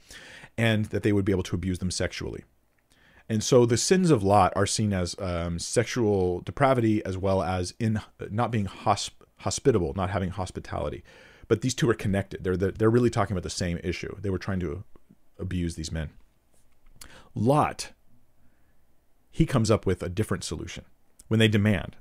and that they would be able to abuse them sexually. And so the sins of Lot are seen as um, sexual depravity as well as in not being hosp- hospitable, not having hospitality, but these two are connected. They're the, they're really talking about the same issue. They were trying to abuse these men. Lot, he comes up with a different solution when they demand.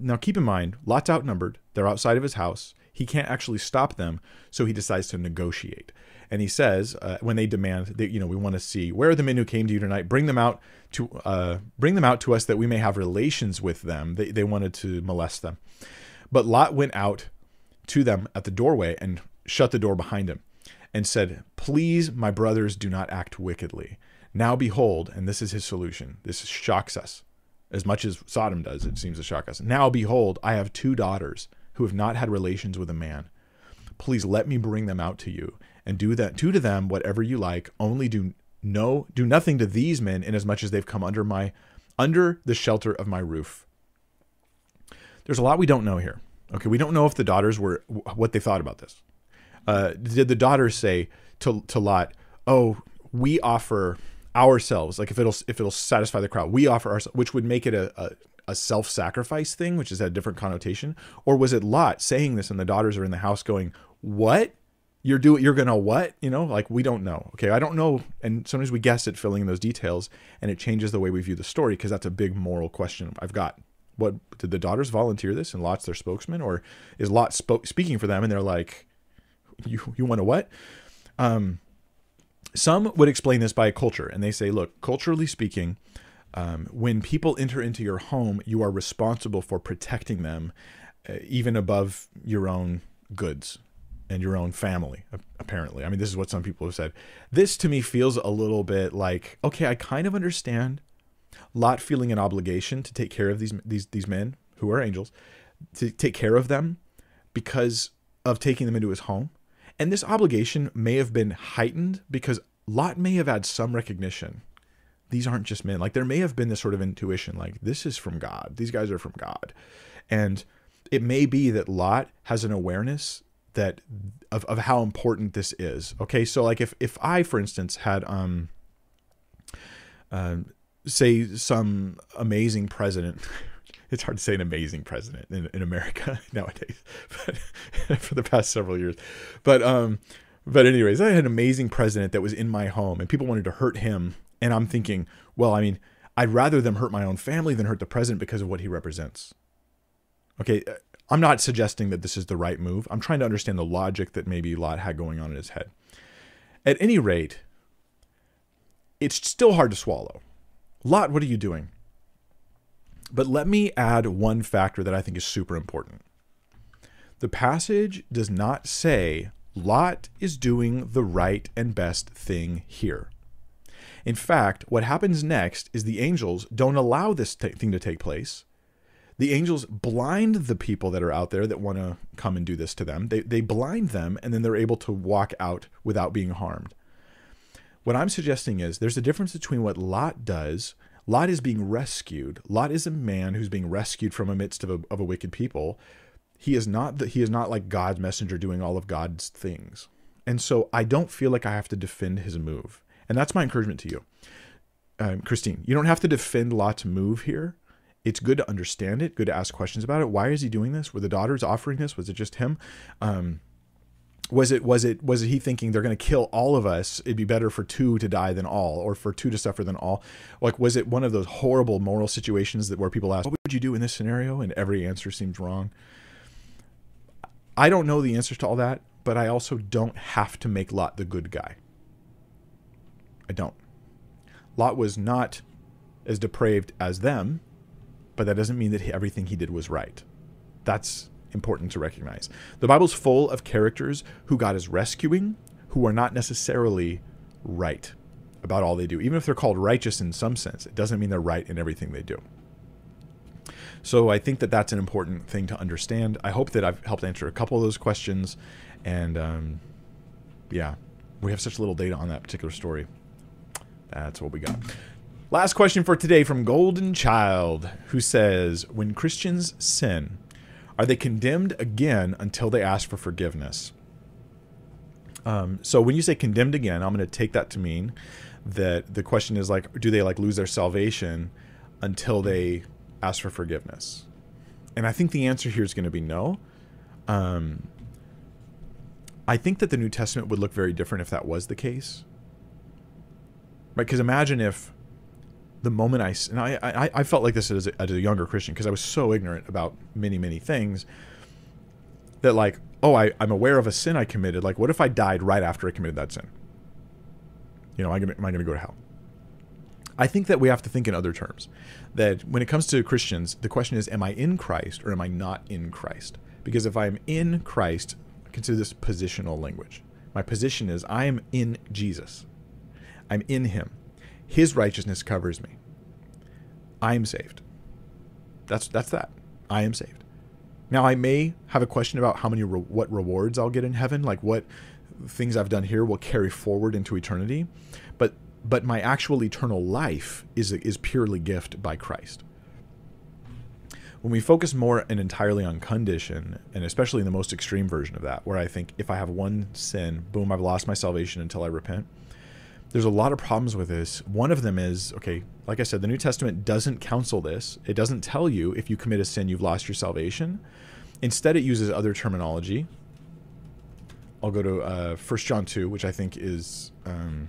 Now, keep in mind, Lot's outnumbered. They're outside of his house. He can't actually stop them, so he decides to negotiate. And he says, uh, when they demand that you know we want to see where are the men who came to you tonight, bring them out to uh, bring them out to us that we may have relations with them. They they wanted to molest them, but Lot went out to them at the doorway and shut the door behind him, and said, "Please, my brothers, do not act wickedly." Now behold, and this is his solution. This shocks us as much as Sodom does. It seems to shock us. Now behold, I have two daughters who have not had relations with a man. Please let me bring them out to you and do that do to them whatever you like. Only do no do nothing to these men inasmuch as they've come under my under the shelter of my roof. There's a lot we don't know here. Okay, we don't know if the daughters were what they thought about this. Uh, did the daughters say to to Lot, "Oh, we offer ourselves like if it'll if it'll satisfy the crowd we offer ourselves which would make it a, a, a self-sacrifice thing which is a different connotation? Or was it lot saying this and the daughters are in the house going what? You're doing you're gonna what? You know like we don't know. Okay i don't know. And sometimes we guess at filling in those details and it changes the way we view the story because that's a big moral question i've got what did the daughters volunteer this and lot's their spokesman or is lot spoke, speaking for them and they're like you you want to what um some would explain this by culture, and they say, look, culturally speaking, um, when people enter into your home, you are responsible for protecting them, uh, even above your own goods and your own family. Apparently, I mean, this is what some people have said. This to me feels a little bit like, okay, I kind of understand Lot feeling an obligation to take care of these these these men who are angels, to take care of them because of taking them into his home. And this obligation may have been heightened because Lot may have had some recognition. These aren't just men. Like there may have been this sort of intuition, like this is from God. These guys are from God. And it may be that Lot has an awareness that of, of how important this is. Okay. So like if if I, for instance, had um uh, say some amazing president it's hard to say an amazing president in, in America nowadays, but for the past several years. But um, but anyways, I had an amazing president that was in my home, and people wanted to hurt him, and I'm thinking, well, I mean, I'd rather them hurt my own family than hurt the president because of what he represents. Okay, uh, I'm not suggesting that this is the right move. I'm trying to understand the logic that maybe Lot had going on in his head. At any rate, it's still hard to swallow. Lot, what are you doing? But let me add one factor that I think is super important. The passage does not say Lot is doing the right and best thing here. In fact, what happens next is the angels don't allow this t- thing to take place. The angels blind the people that are out there that want to come and do this to them. They, they blind them, and then they're able to walk out without being harmed. What I'm suggesting is there's a difference between what Lot does Lot is being rescued. Lot is a man who's being rescued from amidst of a, of a wicked people. He is not he is not like God's messenger doing all of God's things. And so I don't feel like I have to defend his move. And that's my encouragement to you. Um, Christine, you don't have to defend Lot's move here. It's good to understand it, good to ask questions about it. Why is he doing this? Were the daughters offering this? Was it just him? Um, was it was it was he thinking they're going to kill all of us it'd be better for two to die than all or for two to suffer than all? Like was it one of those horrible moral situations that where people ask what would you do in this scenario? and every answer seems wrong. I don't know the answers to all that but i also don't have to make lot the good guy. I don't. Lot was not as depraved as them but that doesn't mean that everything he did was right. That's important to recognize. The Bible's full of characters who God is rescuing who are not necessarily right about all they do. Even if they're called righteous in some sense, it doesn't mean they're right in everything they do. So I think that that's an important thing to understand. I hope that I've helped answer a couple of those questions. And um, yeah, we have such little data on that particular story. That's what we got. Last question for today from Golden Child, who says When Christians sin, are they condemned again until they ask for forgiveness? Um, so when you say condemned again, I'm going to take that to mean that the question is like, do they like lose their salvation until they ask for forgiveness? And I think the answer here is going to be no. Um, I think that the New Testament would look very different if that was the case. Right? Because imagine if the moment I and I I, I felt like this as a, as a younger Christian because I was so ignorant about many many things that like oh I I'm aware of a sin I committed. Like what if I died right after I committed that sin? You know, am I gonna, am to go to hell? I think that we have to think in other terms. That when it comes to Christians, the question is, am I in Christ or am I not in Christ? Because if I'm in Christ, I consider this positional language. My position is I am in Jesus. I'm in Him. His righteousness covers me. I am saved. That's that's that. I am saved. Now I may have a question about how many re- what rewards I'll get in heaven, like what things I've done here will carry forward into eternity, but but my actual eternal life is is purely gift by Christ. When we focus more and entirely on condition, and especially in the most extreme version of that, where I think if I have one sin, boom, I've lost my salvation until I repent there's a lot of problems with this. One of them is okay, like I said, the New Testament doesn't counsel this. It doesn't tell you if you commit a sin, you've lost your salvation. Instead, it uses other terminology. I'll go to uh, 1 John 2, which I think is, um,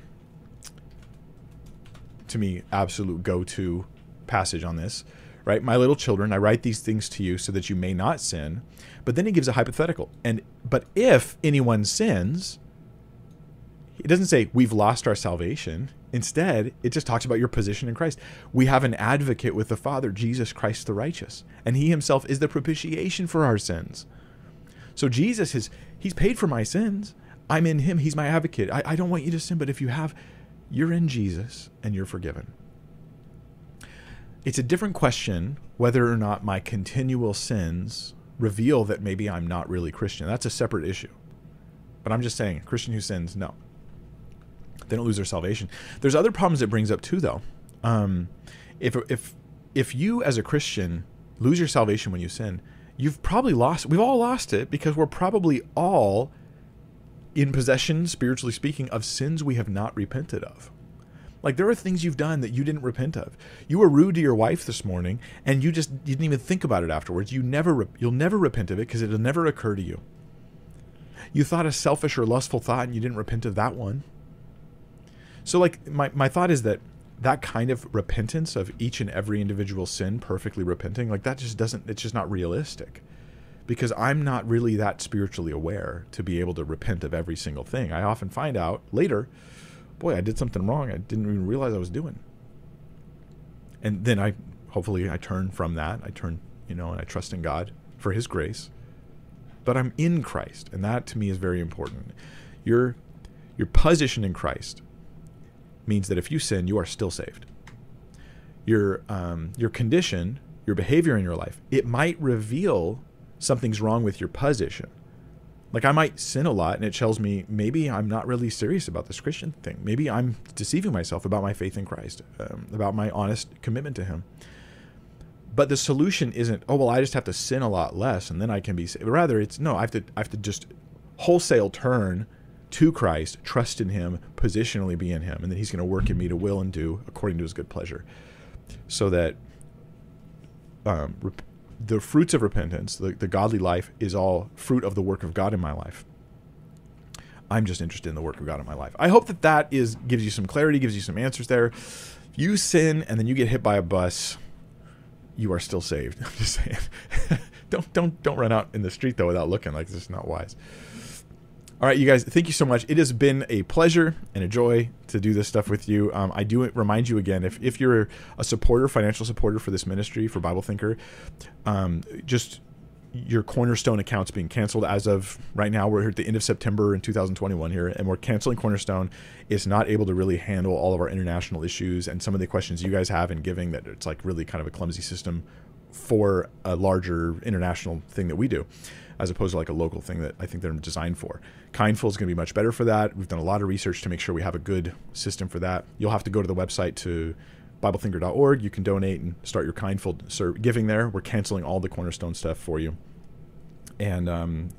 to me, absolute go to passage on this. Right? My little children, I write these things to you so that you may not sin. But then he gives a hypothetical. And but if anyone sins, it doesn't say we've lost our salvation. Instead, it just talks about your position in Christ. We have an advocate with the Father, Jesus Christ the righteous, and he himself is the propitiation for our sins. So Jesus is he's paid for my sins. I'm in him. He's my advocate. I, I don't want you to sin, but if you have, you're in Jesus and you're forgiven. It's a different question whether or not my continual sins reveal that maybe I'm not really Christian. That's a separate issue. But I'm just saying, Christian who sins, no. They don't lose their salvation. There's other problems it brings up too, though. Um, if if if you as a Christian lose your salvation when you sin, you've probably lost. We've all lost it because we're probably all in possession, spiritually speaking, of sins we have not repented of. Like there are things you've done that you didn't repent of. You were rude to your wife this morning, and you just you didn't even think about it afterwards. You never you'll never repent of it because it'll never occur to you. You thought a selfish or lustful thought, and you didn't repent of that one. So like my my thought is that that kind of repentance of each and every individual sin perfectly repenting like that just doesn't it's just not realistic. Because i'm not really that spiritually aware to be able to repent of every single thing. I often find out later boy i did something wrong. I didn't even realize i was doing. And then i hopefully i turn from that. I turn you know and i trust in god for his grace. But i'm in christ and that to me is very important. Your your position in christ means that if you sin, you are still saved. Your um, your condition, your behavior in your life, it might reveal something's wrong with your position. Like I might sin a lot, and it tells me maybe I'm not really serious about this Christian thing. Maybe I'm deceiving myself about my faith in Christ, um, about my honest commitment to Him. But the solution isn't, oh well, I just have to sin a lot less, and then I can be. Saved. Rather, it's no, I have to, I have to just wholesale turn to Christ, trust in Him, positionally be in Him, and that He's going to work in me to will and do according to His good pleasure. So that um, rep- the fruits of repentance, the, the godly life, is all fruit of the work of God in my life. I'm just interested in the work of God in my life. I hope that that is gives you some clarity, gives you some answers there. If you sin and then you get hit by a bus, you are still saved. I'm just saying. don't don't don't run out in the street though without looking like this is not wise. All right, you guys, thank you so much. It has been a pleasure and a joy to do this stuff with you. Um, I do remind you again if, if you're a supporter, financial supporter for this ministry, for Bible Thinker, um, just your cornerstone account's being canceled as of right now we're at the end of september in 2021 here and we're canceling cornerstone it's not able to really handle all of our international issues and some of the questions you guys have in giving that it's like really kind of a clumsy system for a larger international thing that we do as opposed to like a local thing that I think they're designed for. Kindful is going to be much better for that. We've done a lot of research to make sure we have a good system for that. You'll have to go to the website to BibleThinker.org. You can donate and start your Kindful giving there. We're canceling all the Cornerstone stuff for you. And um,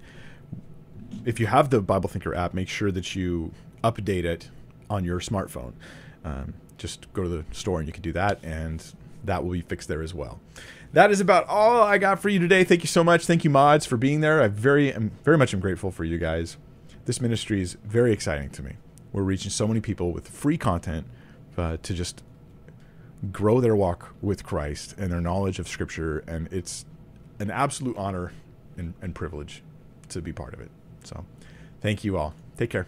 if you have the Bible Thinker app, make sure that you update it on your smartphone. Um, just go to the store and you can do that, and that will be fixed there as well that is about all I got for you today. Thank you so much. Thank you, mods, for being there. I very am very much am grateful for you guys. this ministry is very exciting to me. We're reaching so many people with free content uh, to just grow their walk with Christ and their knowledge of Scripture, and it's an absolute honor and, and privilege to be part of it. So, thank you all. Take care.